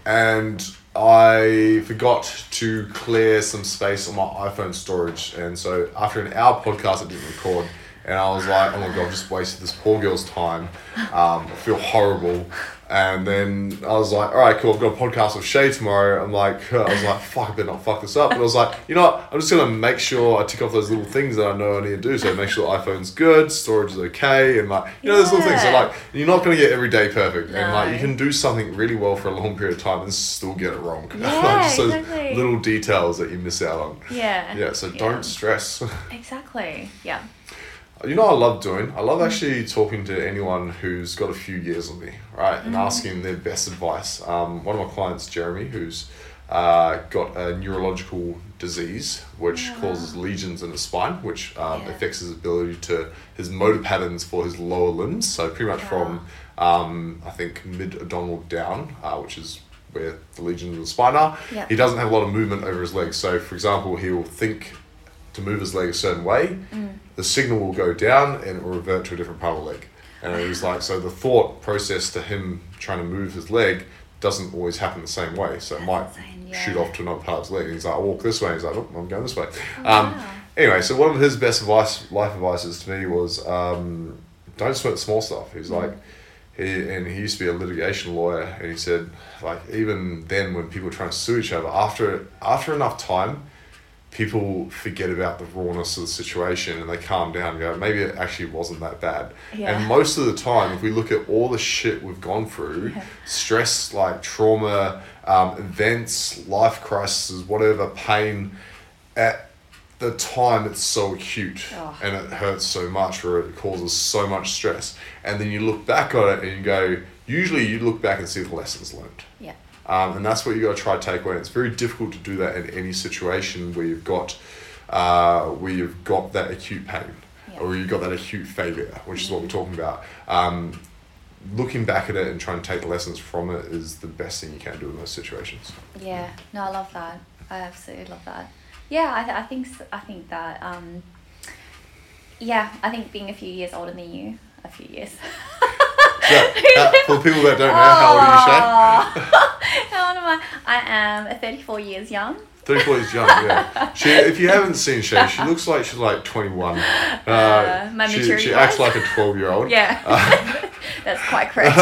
And I forgot to clear some space on my iPhone storage. And so after an hour podcast, I didn't record. And I was like, oh my God, I've just wasted this poor girl's time. Um, I feel horrible. And then I was like, all right, cool. I've got a podcast with Shay tomorrow. I'm like, I was like, fuck, I better not fuck this up. And I was like, you know what? I'm just going to make sure I tick off those little things that I know I need to do. So make sure the iPhone's good, storage is okay. And like, you know, those little things. So like, you're not going to get every day perfect. And like, you can do something really well for a long period of time and still get it wrong. Yeah, like, just those exactly. little details that you miss out on. Yeah. Yeah, so don't stress. Exactly. Yeah. You know what I love doing? I love actually talking to anyone who's got a few years on me, right? And asking their best advice. Um, one of my clients, Jeremy, who's uh, got a neurological disease which Yeah. causes lesions in his spine, which um, Yeah. affects his ability to his motor patterns for his lower limbs. So pretty much Yeah. from um, I think mid abdominal down, uh, which is where the lesions of the spine are. He doesn't have a lot of movement over his legs. So for example, he will think to move his leg a certain way, Mm. the signal will go down and it will revert to a different part of the leg. And was like, so the thought process to him trying to move his leg doesn't always happen the same way. So it might insane, shoot off to another part of his leg. And he's like, I walk this way. He's like, oh, I'm going this way. Oh, um. Anyway, so one of his best advice, life advices to me was um, don't sweat the small stuff. He's like, he, and he used to be a litigation lawyer, and he said, like, even then when people are trying to sue each other, after after enough time, people forget about the rawness of the situation and they calm down and go, maybe it actually wasn't that bad. Yeah. And most of the time, if we look at all the shit we've gone through, Yeah. stress like trauma, um, events, life crises, whatever, pain, at the time it's so acute Oh. and it hurts so much or it causes so much stress. And then you look back on it and you go, usually you look back and see the lessons learned. Yeah. Um, and that's what you got to try to take away. And it's very difficult to do that in any situation where you've got uh, where you've got that acute pain Yeah. or you've got that acute failure, which is what we're talking about. Um, looking back at it and trying to take the lessons from it is the best thing you can do in those situations. Yeah, no, I love that. I absolutely love that. Yeah, I, th- I think I think that. Um, yeah, I think being a few years older than you, a few years. So, uh, for people that don't know, how old are you, Shay? How old am I? I am 34 years young. 34 years young, yeah. She, if you haven't seen Shay, she looks like she's like 21. Uh, Uh, my she, she acts like a 12 year old. Yeah, that's quite correct.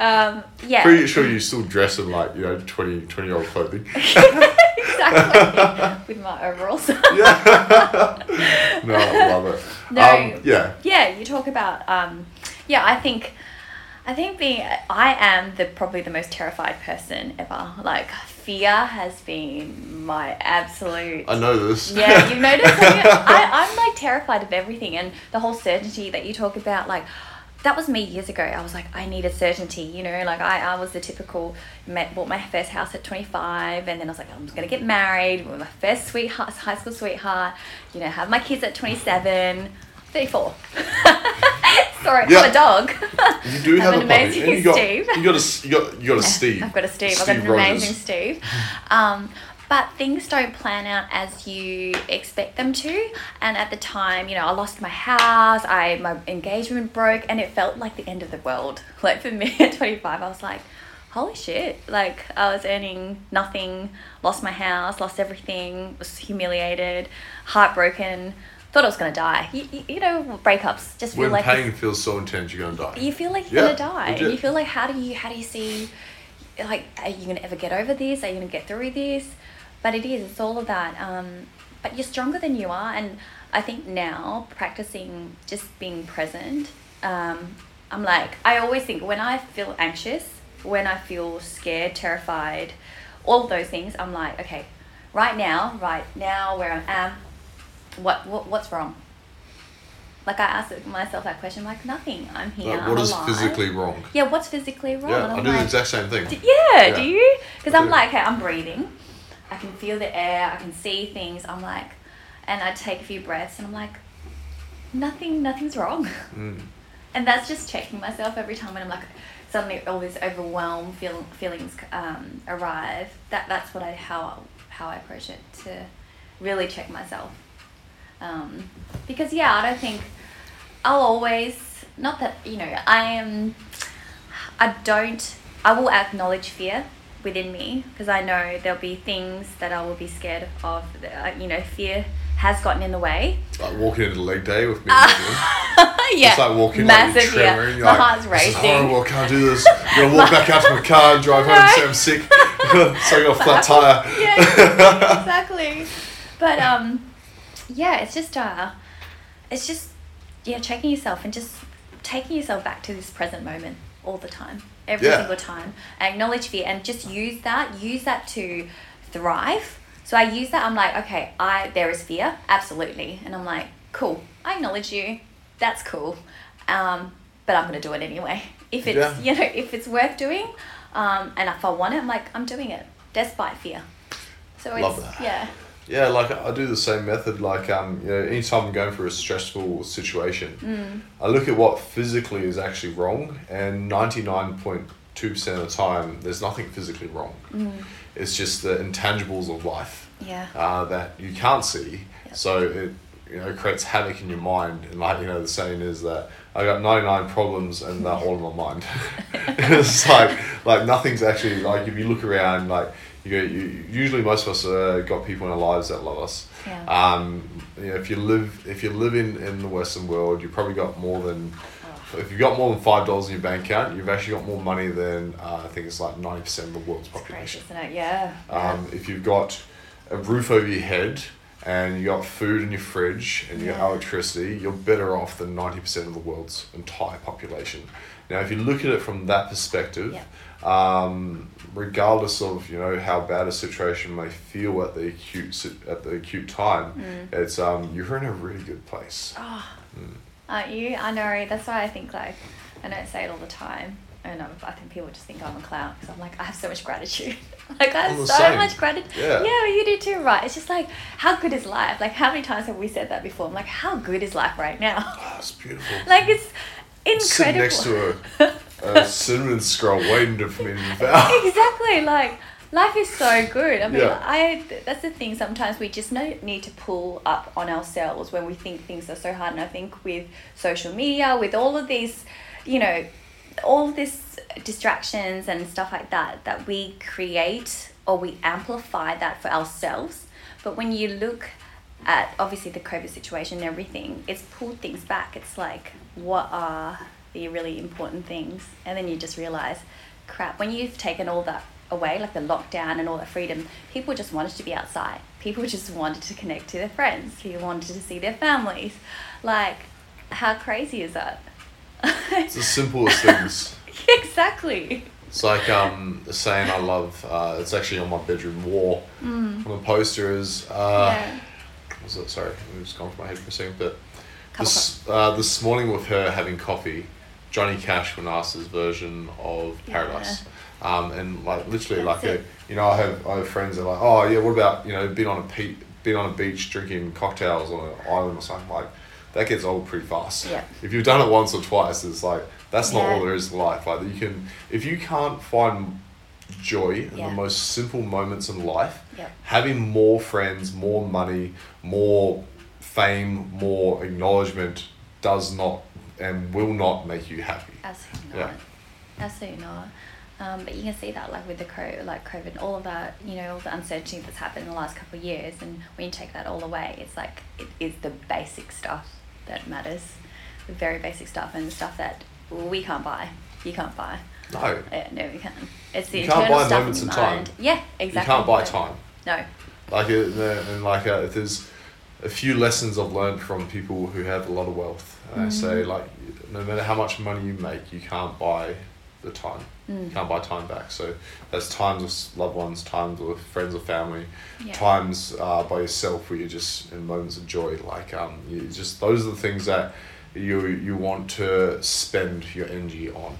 um, yeah, Pretty sure you still dress in like, you know, 20, 20 year old clothing. exactly. With my overalls. yeah. no, I love it. No. Um, yeah. yeah, you talk about. Um, yeah, I think. I think being I am the probably the most terrified person ever. Like fear has been my absolute I know this. Yeah, you've noticed. I, I'm like terrified of everything, and the whole certainty that you talk about, like that was me years ago. I was like, I needed certainty, you know, like I, I was the typical, met, bought my first house at 25, and then I was like, I'm going to get married with my first sweetheart, high school sweetheart, you know, have my kids at 27, 34. Sorry, Yeah. I'm a dog. You do have, an a puppy. amazing and you got, Steve. You got a, you got, you got a Steve. I've got a Steve. I've got an Rogers. amazing Steve. Um, but things don't plan out as you expect them to. And at the time, you know, I lost my house. I my engagement broke, and it felt like the end of the world. Like for me at twenty five, I was like, holy shit! Like I was earning nothing, lost my house, lost everything, was humiliated, heartbroken. Thought I was gonna die. You, you, you know, breakups just feel when like pain feels so intense, you're going to die. you feel like you're Yeah, gonna die. and you feel like how do you how do you see like are you gonna ever get over this? Are you gonna get through this? But it is it's all of that um, but you're stronger than you are. And i think now practicing just being present um, i'm like i always think when i feel anxious when i feel scared terrified all of those things i'm like okay right now right now where i am what, what what's wrong like I ask myself that question, like nothing. I'm here. Like, I'm what is alive. physically wrong? Yeah, what's physically wrong? Yeah, I I'm do the exact same thing. "D- yeah, Yeah. do you? Because I'm do. like, okay, I'm breathing. I can feel the air. I can see things. I'm like, and I take a few breaths, and I'm like, nothing, nothing's wrong. Mm. And that's just checking myself every time when I'm like, suddenly all these overwhelmed feel, feelings um, arrive. That that's what I how how I approach it to really check myself. Um, because yeah, I don't think I'll always not that you know I am. I don't. I will acknowledge fear within me because I know there'll be things that I will be scared of. that, uh, You know, fear has gotten in the way. Like walking into leg day with me. you. yeah, It's like walking massive like trembling. You're My like, heart's This is racing. horrible. I can't do this. I'm gonna walk back out to my car and drive home and say I'm sick. so I got a flat tire. yeah, exactly. But um, yeah, it's just uh, it's just yeah, checking yourself and just taking yourself back to this present moment all the time, every Yeah. single time. Acknowledge fear and just use that. Use that to thrive. So I use that. I'm like, okay, I there is fear, absolutely, and I'm like, cool. I acknowledge you. That's cool. Um, but I'm gonna do it anyway. If it's Yeah. you know if it's worth doing, um, and if I want it, I'm like, I'm doing it. despite fear. So it's Love that. yeah. Yeah, like I do the same method. Like um, you know, anytime I'm going through a stressful situation, Mm. I look at what physically is actually wrong, and ninety nine point two percent of the time, there's nothing physically wrong. Mm. It's just the intangibles of life Yeah. uh, that you can't see. Yep. So it you know creates havoc in your mind, and like you know the saying is that I got ninety nine problems and they're all in my mind. it's like like nothing's actually like if you look around like. You, you usually most of us uh, got people in our lives that love us. Yeah. Um, you know, if you live if you live in, in the Western world, you probably got more than if you've got more than five dollars in your bank account, you've actually got more money than uh, I think it's like ninety percent of the world's population. It's crazy, isn't it? Yeah. Um, if you've got a roof over your head and you got food in your fridge and you got electricity, you're better off than ninety percent of the world's entire population. Now, if you look at it from that perspective, Yeah. um, regardless of you know how bad a situation may feel at the acute at the acute time, Mm. it's um, you're in a really good place. Oh, Mm. aren't you? I know. That's why I think like I don't say it all the time. And I I think people just think I'm a clown because I'm like I have so much gratitude. like I have so same. much gratitude. Yeah. yeah, you do too, right? It's just like how good is life? Like how many times have we said that before? I'm like how good is life right now? Oh, it's beautiful. like it's incredible. next to a, a cinnamon scroll waiting to- for me to devour. exactly like life is so good i mean Yeah. i that's the thing sometimes we just need to pull up on ourselves when we think things are so hard and i think with social media with all of these you know all of this distractions and stuff like that that we create or we amplify that for ourselves but when you look at obviously the covid situation and everything it's pulled things back it's like what are the really important things and then you just realize crap when you've taken all that away like the lockdown and all that freedom people just wanted to be outside people just wanted to connect to their friends people wanted to see their families like how crazy is that It's the simplest things. exactly It's like um, the saying I love. Uh, it's actually on my bedroom wall. mm. On the poster is. Uh, yeah Was it? Sorry, it was gone from my head for a second. But this uh, this morning with her having coffee, Johnny Cash when asked his version of Paradise. Um, and like literally That's like a, you know I have I have friends that are like oh yeah what about you know being on a pe- being on a beach drinking cocktails on an island or something like that gets old pretty fast. Yeah. If you've done it once or twice, it's like that's not Yeah. all there is to life. Like you can if you can't find joy in Yeah. the most simple moments in life, Yep. having more friends, more money, more fame, more acknowledgement does not and will not make you happy. Absolutely Yeah. not. Absolutely not. Um, but you can see that like with the co- like COVID, all of that, you know, all the uncertainty that's happened in the last couple of years, and when you take that all away, it's like it is the basic stuff that matters, the very basic stuff, and the stuff that we can't buy. You can't buy. No, Yeah, no, we can't. It's the You can't buy stuff moments in in your time. Yeah, exactly. you can't buy time. No. Like uh, and like uh, if there's a few lessons I've learned from people who have a lot of wealth. I say Mm. like no matter how much money you make, you can't buy the time. You Mm. can't buy time back. So there's times with loved ones, times with friends or family, Yeah. times uh, by yourself where you're just in moments of joy. Like um, you just those are the things that you you want to spend your energy on.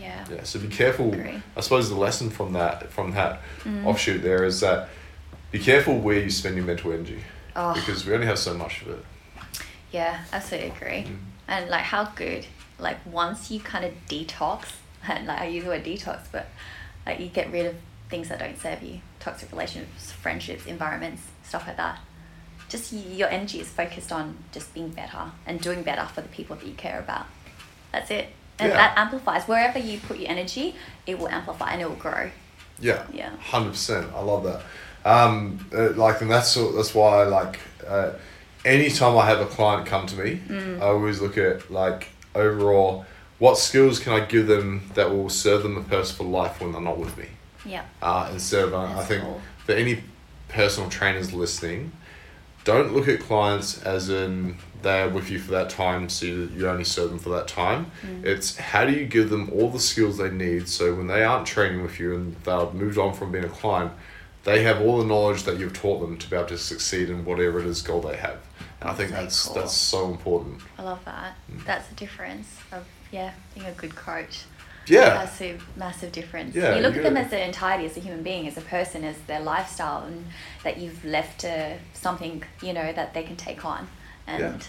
Yeah. Yeah. So be careful. Agree. I suppose the lesson from that from that Mm. offshoot there is that be careful where you spend your mental energy Oh. because we only have so much of it. Yeah, absolutely agree. Mm. And like how good, like once you kind of detox, and like I use the word detox, but like you get rid of things that don't serve you, toxic relationships, friendships, environments, stuff like that. Just your energy is focused on just being better and doing better for the people that you care about. That's it. And Yeah. that amplifies. Wherever you put your energy, it will amplify and it will grow. Yeah. Yeah. Hundred percent. I love that. Um, uh, like, and that's that's why like, uh, anytime I have a client come to me, Mm. I always look at like overall, what skills can I give them that will serve them the person for life when they're not with me. Yeah. Uh, instead of, uh, I think cool. for any personal trainers listening, don't look at clients as in they're with you for that time, so you, you only serve them for that time. Mm. It's how do you give them all the skills they need so when they aren't training with you and they've moved on from being a client, they have all the knowledge that you've taught them to be able to succeed in whatever it is goal they have. And I think That's that's cool. that's so important. I love that. Mm. That's the difference of yeah, being a good coach. Yeah. massive massive difference. Yeah, you look at them as an entirety, as a human being, as a person, as their lifestyle, and that you've left to something you know that they can take on, and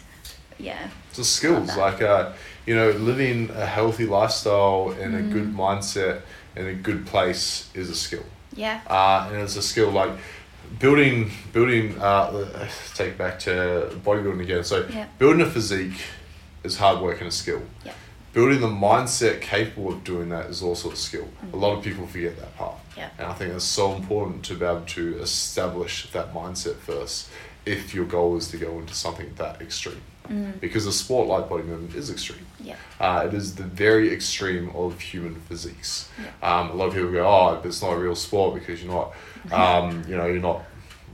yeah, It's the skills, like uh, you know, living a healthy lifestyle and a good Mm. mindset in a good place is a skill. Yeah, uh, and it's a skill like building building uh, take back to bodybuilding again so Yeah. building a physique is hard work and a skill Yeah. building the mindset capable of doing that is also a skill a lot of people forget that part Yeah. and i think it's so important to be able to establish that mindset first if your goal is to go into something that extreme Mm. because a sport like body movement is extreme yeah, uh, it is the very extreme of human physiques. Yeah. Um, a lot of people go, "Oh, but it's not a real sport because you're not, um, you know, you're not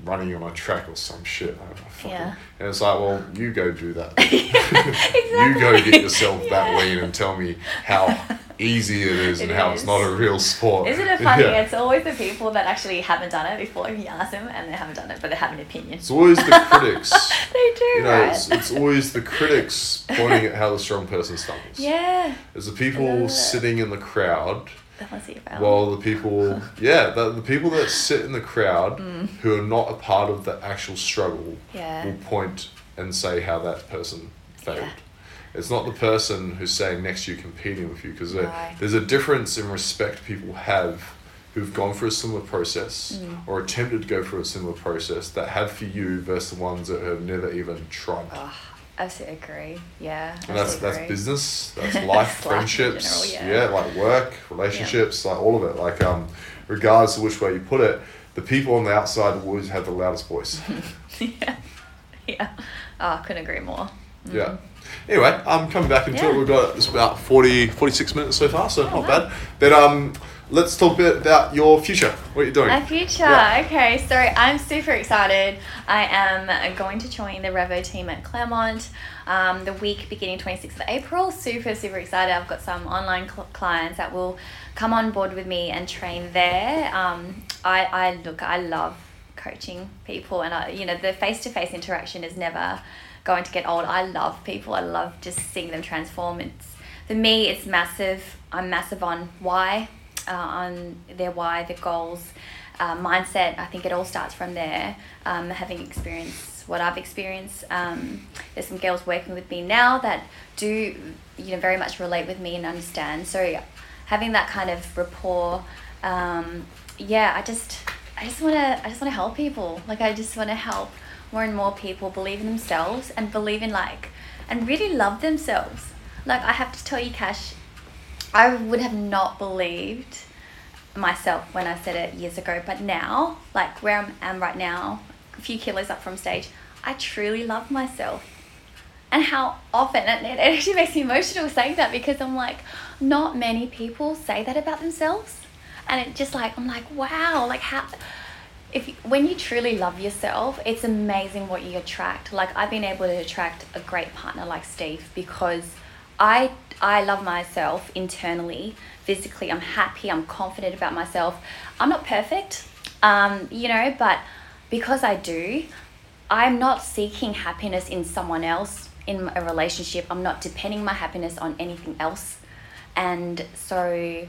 running on a track or some shit." I don't know, fucking- Yeah. And it's like, well, you go do that. You go get yourself that Yeah. lean and tell me how easy it is and It how it's not a real sport. Isn't it funny? Yeah. It's always the people that actually haven't done it before you ask them, and they haven't done it, but they have an opinion. It's always the critics. they do, You know, right? it's, it's always the critics pointing at how the strong person stumbles. yeah, It's the people sitting in the crowd be. Well, the people, yeah, the, the people that sit in the crowd who are not a part of the actual struggle Mm. Yeah. will point and say how that person failed. Yeah. It's not the person who's saying next to you competing with you because No. there's a difference in respect people have who've gone through a similar process Mm. or attempted to go through a similar process that have for you versus the ones that have never even tried. Oh, absolutely agree. Yeah, And that's that's agree. business, that's That's life, life friendships, general, yeah. yeah. like work, relationships, like all of it. Like um, regardless of which way you put it, the people on the outside will always have the loudest voice. yeah, yeah. Oh, couldn't agree more. Mm. Yeah. Anyway, I'm coming back into it. We've got it's about 40, 46 minutes so far, so Oh, not wow. bad. Then um, let's talk a bit about your future. What are you doing? My future. Yeah. Okay, so I'm super excited. I am going to join the Revo team at Claremont um, the week beginning 26th of April. Super, super excited. I've got some online cl- clients that will come on board with me and train there. Um, I, I look, I love coaching people, and I, you know, the face to face interaction is never going to get old. I love people. I love just seeing them transform. It's for me, it's massive. I'm massive on why, uh, on their why, their goals, uh, mindset. I think it all starts from there. Um, having experienced what I've experienced, um, there's some girls working with me now that do, you know, very much relate with me and understand. So having that kind of rapport, um, yeah, I just, I just want to, I just want to help people. Like I just want to help more and more people believe in themselves and believe in like, and really love themselves. Like I have to tell you, Cash, I would have not believed myself when I said it years ago, but now, like where I am right now, a few kilos up from stage, I truly love myself. And how often, and it actually makes me emotional saying that because I'm like, not many people say that about themselves. And it just like, I'm like, wow, like how, if when you truly love yourself, it's amazing what you attract. Like I've been able to attract a great partner like Steve because I I love myself internally, physically. I'm happy. I'm confident about myself. I'm not perfect, um, you know, but because I do, I'm not seeking happiness in someone else in a relationship. I'm not depending my happiness on anything else, and so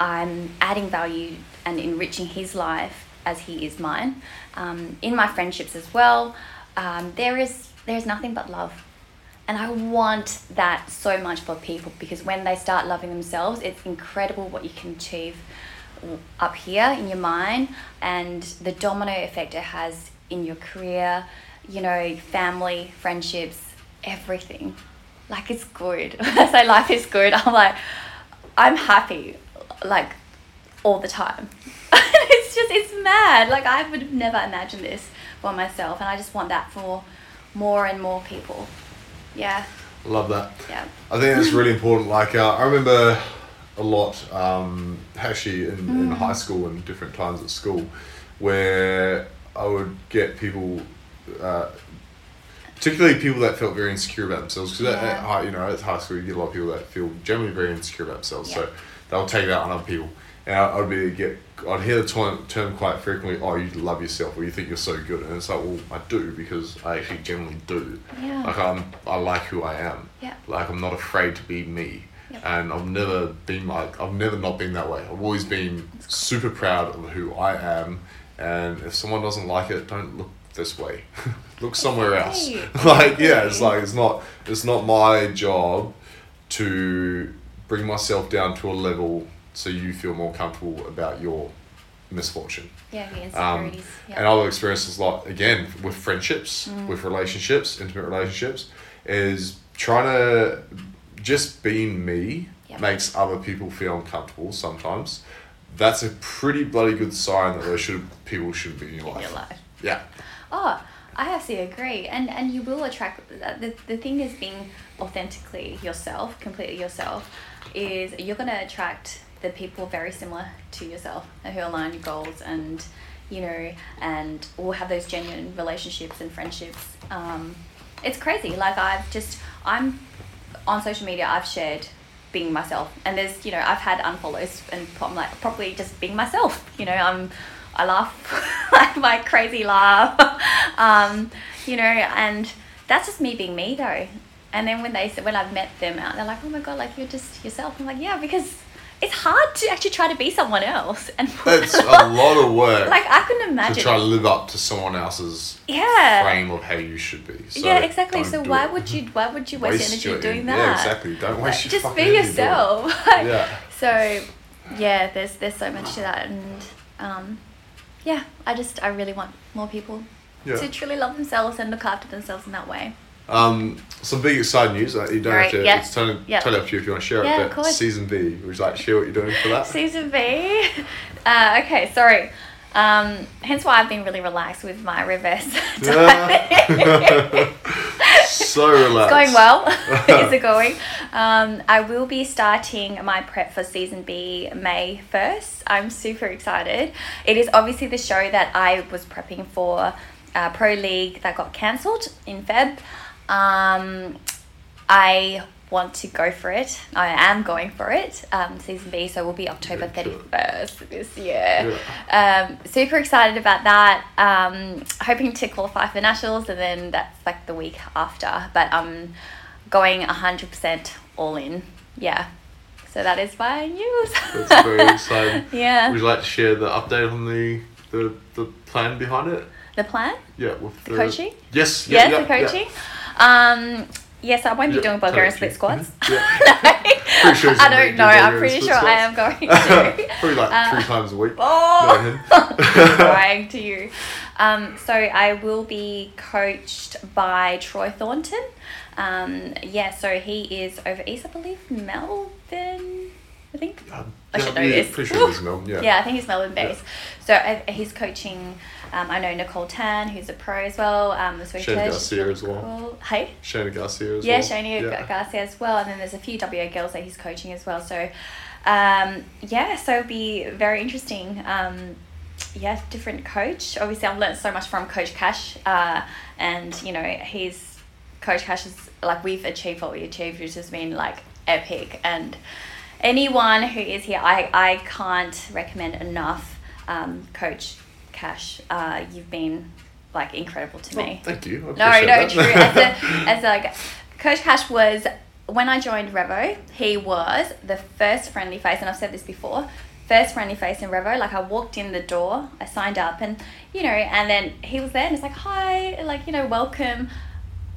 I'm adding value and enriching his life as he is mine. Um, in my friendships as well, um, there is there's nothing but love, and I want that so much for people because when they start loving themselves, it's incredible what you can achieve up here in your mind and the domino effect it has in your career, you know, family, friendships, everything. Like it's good. When I say life is good, I'm like, I'm happy, like all the time. it's just, it's mad. Like I would have never imagined this for myself, and I just want that for more and more people. Yeah, I Love that. yeah. I think that's really important. Like uh, I remember a lot, um, actually in, in Mm. high school and different times at school, where I would get people, uh, particularly people that felt very insecure about themselves. Because at, at high, you know, at high school, you get a lot of people that feel generally very insecure about themselves. Yeah. So they'll take it out on other people. And I- I'd be get, I'd hear the term, term quite frequently. Oh, you love yourself, or you think you're so good, and it's like, well, I do because I actually generally do. Yeah. Like I'm, I like who I am. Yeah. Like I'm not afraid to be me. Yep. and I've never been like I've never not been that way. I've always been super proud of who I am, and if someone doesn't like it, don't look this way. look somewhere else. Like yeah, it's like it's not it's not my job to bring myself down to a level so you feel more comfortable about your misfortune. Yeah, the Um, insecurities. yeah. And I've experienced this a lot again with friendships, Mm. with relationships, intimate relationships, is trying to just being me Yep. makes other people feel uncomfortable sometimes. That's a pretty bloody good sign that there should people shouldn't be in your in life. your life. Yeah. Oh, I absolutely agree. And and you will attract the the thing is being authentically yourself, completely yourself, is you're gonna attract the people very similar to yourself who align your goals and you know and will have those genuine relationships and friendships. Um, it's crazy. Like I've just I'm on social media. I've shared being myself, and there's you know I've had unfollows and I'm like probably just being myself. You know I'm I laugh like my crazy laugh, um, you know, and that's just me being me though. And then when they when I've met them out, they're like, oh my god, like you're just yourself. I'm like, yeah, because it's hard to actually try to be someone else and It's a lot of work like I couldn't imagine to try to live up to someone else's yeah. frame of how you should be. So yeah, exactly. So why it. would you why would you waste, energy your doing that? Yeah, exactly. Don't Like, waste your just be energy yourself. Yeah. So, yeah, there's there's so much to that, and um, yeah, I just I really want more people Yeah. to truly love themselves and look after themselves in that way. Um, some big exciting news. You don't Right, have to. yeah, It's totally, yeah. totally up to you if you want to share Yeah, it. of But course. season B, would you like to share what you're doing for that? Season B. Uh, okay, sorry. Um, hence why I've been really relaxed with my reverse. So relaxed. It's going well. Is it going? Um, I will be starting my prep for season B May 1st. I'm super excited. It is obviously the show that I was prepping for uh, Pro League that got cancelled in Feb. Um, I want to go for it. I am going for it. Um, season B, so it will be October 31st this year. Um, super excited about that. Um, hoping to qualify for nationals, and then that's like the week after. But I'm going 100% all in. Yeah. So that is my news. That's very exciting. yeah. Would you like to share the update on the the, the plan behind it? The plan? Yeah, with The the, coaching? Yes. Yeah, yes, yeah, the coaching. Um, yes, I won't be Yeah, doing Bulgarian split squats. Yeah. Sure I don't know. I'm pretty sure I am going to. Probably like Uh, three times a week. Oh, No, crying to you. Um, so I will be coached by Troy Thornton. Um, yeah, so he is over east, I believe, Melbourne. I think. Um, I yeah, should know yeah, this. Pretty sure he's Melbourne. Yeah. Yeah, I think he's Melbourne based. So uh, he's coaching. Um, I know Nicole Tan, who's a pro as well. Um, the Swedish Shane. Garcia as well. Cool. Hey. Shana Garcia as Yeah, well. Shani Yeah. Garcia as well, and then there's a few WA girls that he's coaching as well. So, um, yeah, so it'll be very interesting. Um, yeah, different coach. Obviously, I've learned so much from Coach Cash, uh, and you know, he's Coach Cash is like we've achieved what we achieved, which has been like epic. And anyone who is here, I I can't recommend enough, um, Coach Cash. Uh, you've been like incredible to me. Oh, thank you. I No, no, that. true. As a, as a, like, Coach Cash was when I joined Revo. He was the first friendly face, and I've said this before. First friendly face in Revo. Like I walked in the door, I signed up, and you know, and then he was there, and it's like, hi, like you know, welcome.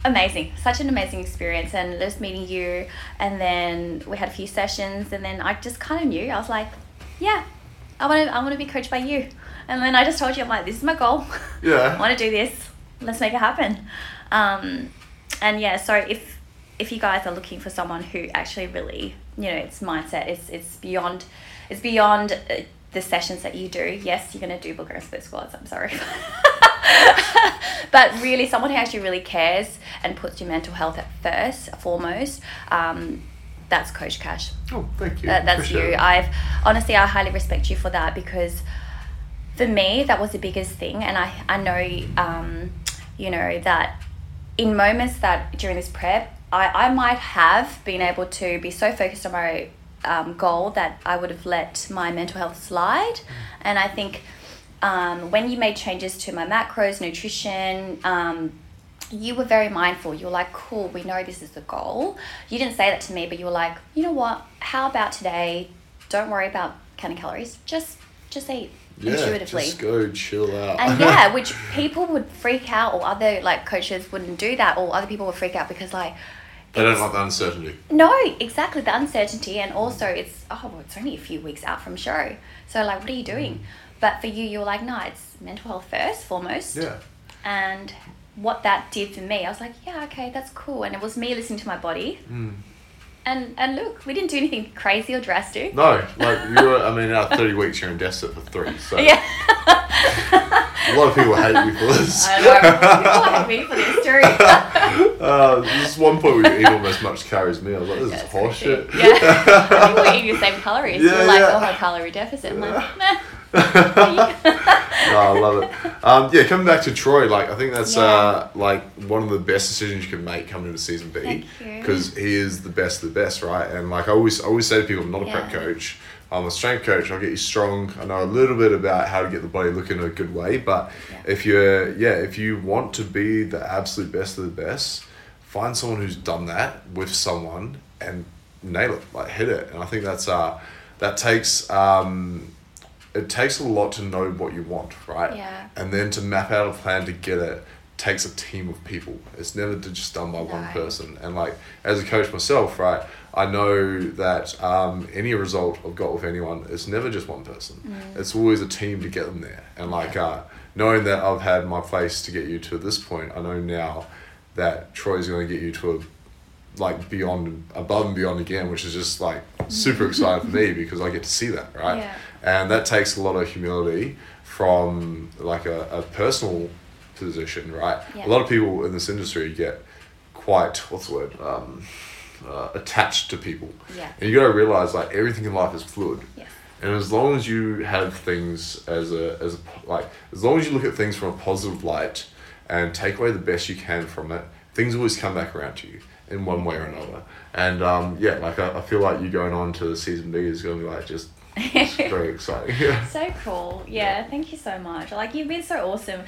Amazing, such an amazing experience, and just meeting you, and then we had a few sessions, and then I just kind of knew. I was like, yeah, I want to, I want to be coached by you, and then I just told you, I'm like, this is my goal. Yeah. I want to do this. Let's make it happen. Um, and yeah, so if if you guys are looking for someone who actually really, you know, it's mindset, it's it's beyond, it's beyond uh, the sessions that you do. Yes, you're gonna do Bulgarian split squats. I'm sorry. but really, someone who actually really cares and puts your mental health at first, foremost. Um, that's Coach Cash. Oh, thank you. That, that's Appreciate you. it. I've honestly, I highly respect you for that because for me, that was the biggest thing, and I I know, um, you know that in moments that during this prep, I I might have been able to be so focused on my um, goal that I would have let my mental health slide, and I think um, when you made changes to my macros, nutrition. Um, you were very mindful. You were like, cool, we know this is the goal. You didn't say that to me, but you were like, you know what? How about today? Don't worry about counting calories. Just just eat Yeah, intuitively. just go chill out. and yeah, which people would freak out, or other like coaches wouldn't do that, or other people would freak out because like they don't like the uncertainty. no, exactly the uncertainty, and also it's oh, well, it's only a few weeks out from show, so like, what are you doing? But for you, you're like, no, it's mental health first, foremost, Yeah. and what that did for me, I was like, yeah, okay, that's cool, and it was me listening to my body, Mm. And and look, we didn't do anything crazy or drastic. No, like you're. I mean, out of thirty weeks, you're in deficit for three. So Yeah. a lot of people hate me for this. I know. People hate me for this too. Uh, this is one point where you eat almost as much calories as me. I was like, this is That's crazy. horseshit. Yeah. I think we eat the same calories. Yeah, We're like, yeah. oh, my calorie deficit. I'm like, nah. no, I love it. Um, yeah, coming back to Troy, like I think that's Yeah. uh, like one of the best decisions you can make coming into season B because he is the best of the best, right? And like I always, I always say to people, I'm not a prep coach. I'm a strength coach. I'll get you strong. I know a little bit about how to get the body looking in a good way, but Yeah. if you're, yeah, if you want to be the absolute best of the best, find someone who's done that with someone and nail it, like hit it. And I think that's uh, that takes um, it takes a lot to know what you want, right? Yeah. And then to map out a plan to get it takes a team of people. It's never just done by one person. And like as a coach myself, right, I know that um, any result I've got with anyone, it's never just one person. Mm. It's always a team to get them there. And like uh, knowing that I've had my place to get you to this point, I know now that Troy's going to get you to a like beyond above and beyond again, which is just like super exciting for me because I get to see that, right? Yeah. And that takes a lot of humility from like a, a personal position, right? Yeah. A lot of people in this industry get quite what's the word? Um, uh, attached to people. Yeah. And you gotta realize like everything in life is fluid. Yes. And as long as you have things as a as a like as long as you look at things from a positive light and take away the best you can from it, things always come back around to you in one way or another. And um, yeah, like I, I feel like you going on to season B is gonna be like just, just very exciting. Yeah. So cool. Yeah, thank you so much. Like you've been so awesome.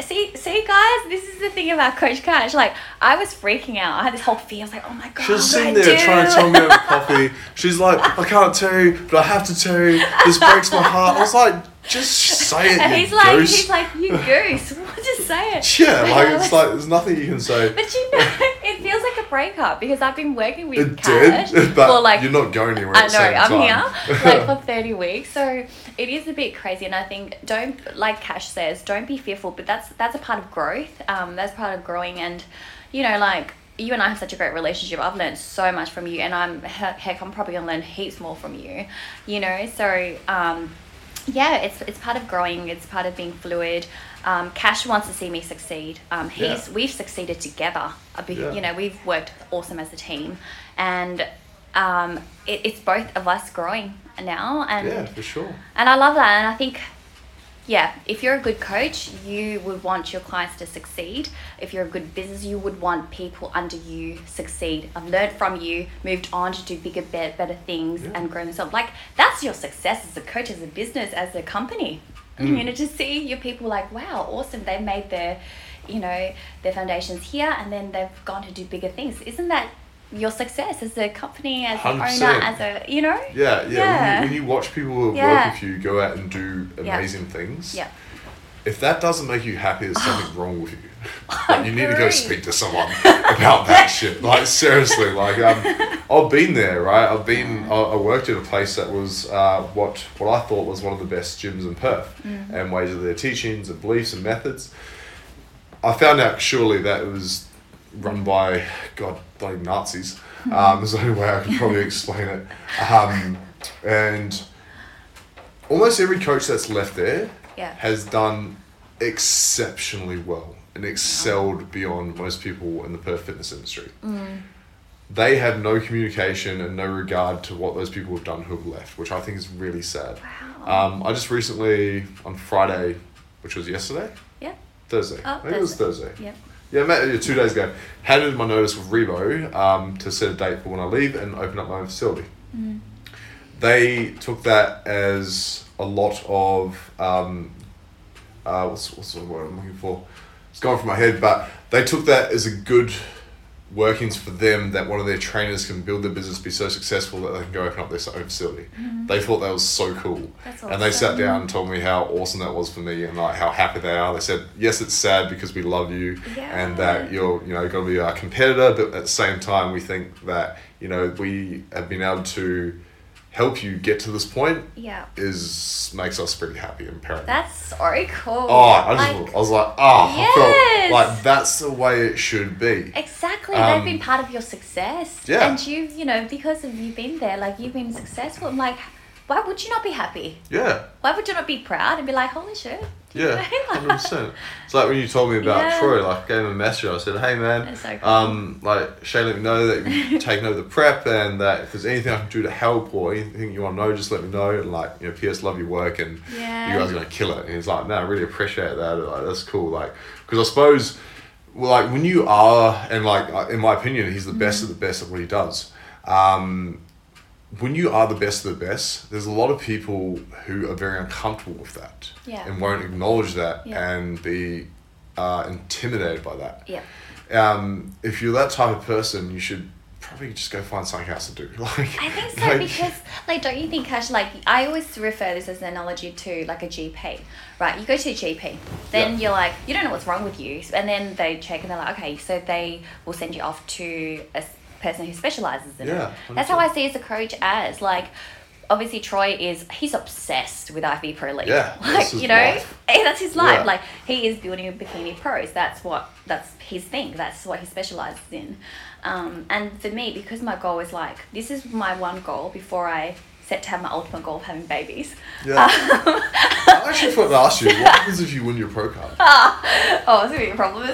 See see guys, this is the thing about Coach Cash. Like I was freaking out. I had this whole fear. I was like, oh my god. She was sitting there do? trying to tell me over coffee. She's like, I can't tell you, but I have to tell you. This breaks my heart. I was like, just say it, And he's like goose. he's like, you goose. Just say it. yeah, like I it's like there's nothing you can say. But you know, it feels like breakup because I've been working with It Cash did, for like you're not going anywhere. I know, I'm here like for 30 weeks. So it is a bit crazy and I think don't like Cash says, don't be fearful, but that's that's a part of growth. Um that's part of growing and you know like you and I have such a great relationship. I've learned so much from you and I'm heck, I'm probably going to learn heaps more from you. You know, so um yeah, it's it's part of growing. It's part of being fluid. Um, Cash wants to see me succeed. Um, he's Yeah. we've succeeded together. Big, Yeah. You know, we've worked awesome as a team, and um, it, it's both of us growing now. And yeah, for sure. and I love that. And I think, yeah, if you're a good coach, you would want your clients to succeed. If you're a good business, you would want people under you succeed. I've learned from you, moved on to do bigger, better, better things, Yeah. and grow themselves. Like that's your success as a coach, as a business, as a company. Mm. You know, to see your people like, wow, awesome. They've made their, you know, their foundations here, and then they've gone to do bigger things. Isn't that your success as a company, as an owner, as a, you know? Yeah, yeah. Yeah. When, you, when you watch people who Yeah. work with you go out and do Yeah. amazing things, Yeah. if that doesn't make you happy, there's something wrong with you. Like, you need to go speak to someone about that shit. Like seriously, like um, I've been there, right? I've been, I, I worked at a place that was uh, what what I thought was one of the best gyms in Perth, Mm-hmm. and ways of their teachings and beliefs and methods. I found out surely that it was run by God bloody Nazis. Um, is the only way I can probably explain it. Um, and almost every coach that's left there Yeah. has done exceptionally well and excelled beyond most people in the Perth fitness industry. They have no communication and no regard to what those people have done who have left, which I think is really sad. Wow. Um, I just recently, on Friday, which was yesterday, yeah. Thursday, Oh, maybe it was Thursday. Yeah, yeah, two days ago, handed my notice with Revo um, to set a date for when I leave and open up my own facility. They took that as a lot of um, uh, what's what's the word I'm looking for? It's gone from my head, but they took that as a good workings for them that one of their trainers can build their business, be so successful that they can go open up their own facility. They thought that was so cool. Mm-hmm. And they sat down and told me how awesome that was for me and like how happy they are. They said, yes, it's sad because we love you and that you're, you know, going to be our competitor, but at the same time, we think that, you know, we have been able to help you get to this point Yeah. is makes us pretty happy and proud. That's so cool. Oh, I just, Like, I was like, oh, Yes. Felt like that's the way it should be. Exactly, Um, they've been part of your success. Yeah. And you, you know, because of you being there, like you've been successful. I'm like, why would you not be happy? Yeah, Why would you not be proud and be like, holy shit? yeah, hundred percent. It's like when you told me about Yeah. Troy. Like, I gave him a message. I said, "Hey, man, so cool. um, like Shay, let me know that you've taken over the prep, and that if there's anything I can do to help or anything you want to know, just let me know." And like, you know, P.S. Love your work, and Yeah. you guys are gonna kill it. And he's like, "Man, I really appreciate that. Like, that's cool." Like, because I suppose, well, like when you are, and like uh, in my opinion, he's the best of the best at what he does. Um, when you are the best of the best, there's a lot of people who are very uncomfortable with that Yeah. and won't acknowledge that Yeah. and be uh, intimidated by that. Yeah. Um, if you're that type of person, you should probably just go find something else to do. Like, I think so like- because, like, don't you think, Cash? Like, I always refer this as an analogy to like a GP, right? You go to a GP, then Yeah. you're like, you don't know what's wrong with you, and then they check and they're like, okay, so they will send you off to a person who specializes in Yeah, it. That's how I see as a coach as like. Obviously, Troy is he's obsessed with IFBB Pro League. Yeah, like you know, life. eh, that's his life. Yeah. Like he is building a bikini pros. That's what that's his thing. That's what he specializes in. Um, and for me, because my goal is like this is my one goal before I set to have my ultimate goal of having babies. Yeah. I actually thought to ask you, what happens if you win your pro card? Oh, it's gonna be a problem.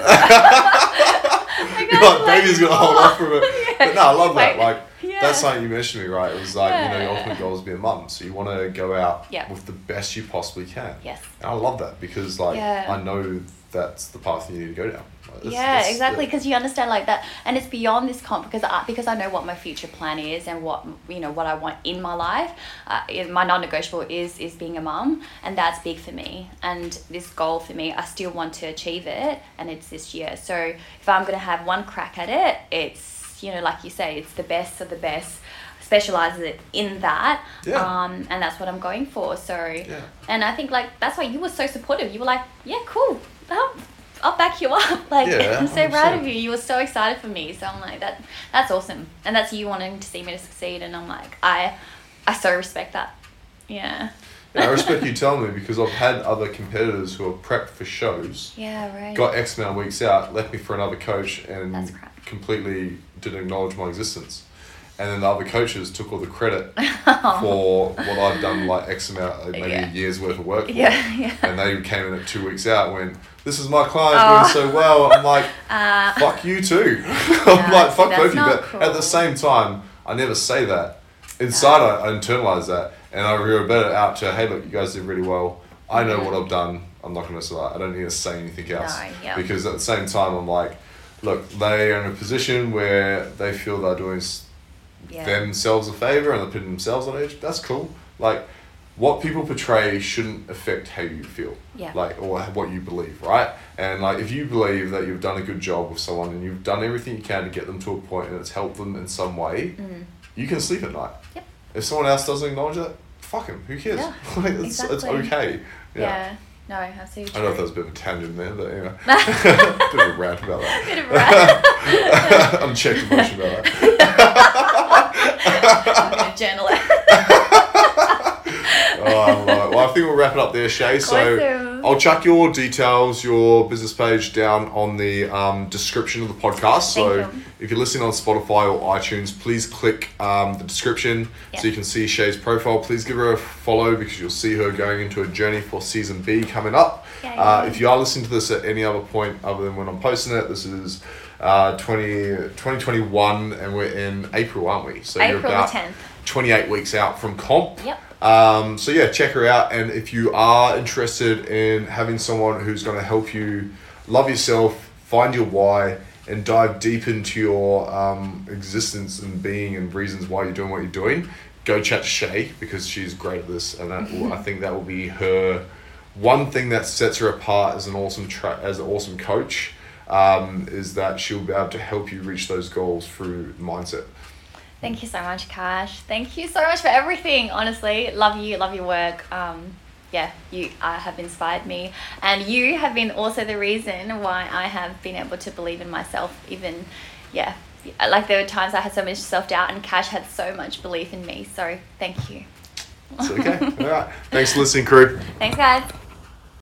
You're like, baby's gonna hold off for it. But no, I love that. Like, Yeah. that's something you mentioned to me, right? It was like, you know, your ultimate goal is to be a mum. So you want to go out Yeah. with the best you possibly can. Yes. And I love that because, like, Yeah. I know that's the path you need to go down. That's- yeah, that's- exactly. Because you understand like that, and it's beyond this comp because I because I know what my future plan is and what you know what I want in my life. Uh, my non-negotiable is is being a mum, and that's big for me. And this goal for me, I still want to achieve it, and it's this year. So if I'm gonna have one crack at it, it's you know like you say, it's the best of the best. Specializes it in that, Yeah. um, and that's what I'm going for. So, Yeah. and I think like that's why you were so supportive. You were like, yeah, cool. I'll, I'll back you up. Like Yeah, I'm so proud 100%. of you. You were so excited for me. So I'm like that. That's awesome, and that's you wanting to see me to succeed. And I'm like, I, I so respect that. Yeah. Yeah, I respect you telling me because I've had other competitors who are prepped for shows, Yeah. Right. got X amount of weeks out, left me for another coach, and completely didn't acknowledge my existence. And then the other coaches took all the credit for what I've done, like X amount, maybe Yeah. a year's worth of work. For. Yeah. Yeah. And they came in at two weeks out and went, This is my client Oh. doing so well. I'm like, Uh, Fuck you too. I'm like, fuck both of you. But at the same time, I never say that. Inside, I, I internalize that. And I revert it out to, hey, look, you guys did really well. I know Mhm. what I've done. I'm not going to say that. I don't need to say anything else. No, yeah. Because at the same time, I'm like, look, they are in a position where they feel they're doing yeah. themselves a favor and they're putting themselves on edge. That's cool. Like, what people portray shouldn't affect how you feel. Yeah. Like, or what you believe, right? And like, if you believe that you've done a good job with someone and you've done everything you can to get them to a point and it's helped them in some way, Mm. you can sleep at night. Yep. If someone else doesn't acknowledge that, fuck him. Who cares? Yeah, like, it's, it's okay. Yeah. Yeah. No, I see. I don't know if that was a bit of a tangent there, but anyway. bit of a rant about that. Bit of rant. Unchecked emotion about that. I'm gonna journal it. Oh, I love it. Well, I think we'll wrap it up there, Shay. So Awesome. I'll chuck your details, your business page down on the um, description of the podcast. So you. if you're listening on Spotify or iTunes, please click um, the description Yeah. so you can see Shay's profile. Please give her a follow because you'll see her going into a journey for season B coming up. Yay. Uh, if you are listening to this at any other point other than when I'm posting it, this is uh, 20, 2021 and we're in April, aren't we? So April the about 10th. 28 weeks out from comp. Yep. Um, so yeah, check her out. And if you are interested in having someone who's going to help you love yourself, find your why, and dive deep into your um, existence and being and reasons why you're doing what you're doing, go chat to Shay because she's great at this, and that will, I think that will be her one thing that sets her apart as an awesome tra- as an awesome coach um, is that she'll be able to help you reach those goals through mindset. Thank you so much, Cash. Thank you so much for everything. Honestly, love you, love your work. Um, yeah, you uh, have inspired me, and you have been also the reason why I have been able to believe in myself. Even, yeah, like there were times I had so much self doubt, and Cash had so much belief in me. So thank you. It's okay. All right. Thanks for listening, crew. Thanks, guys.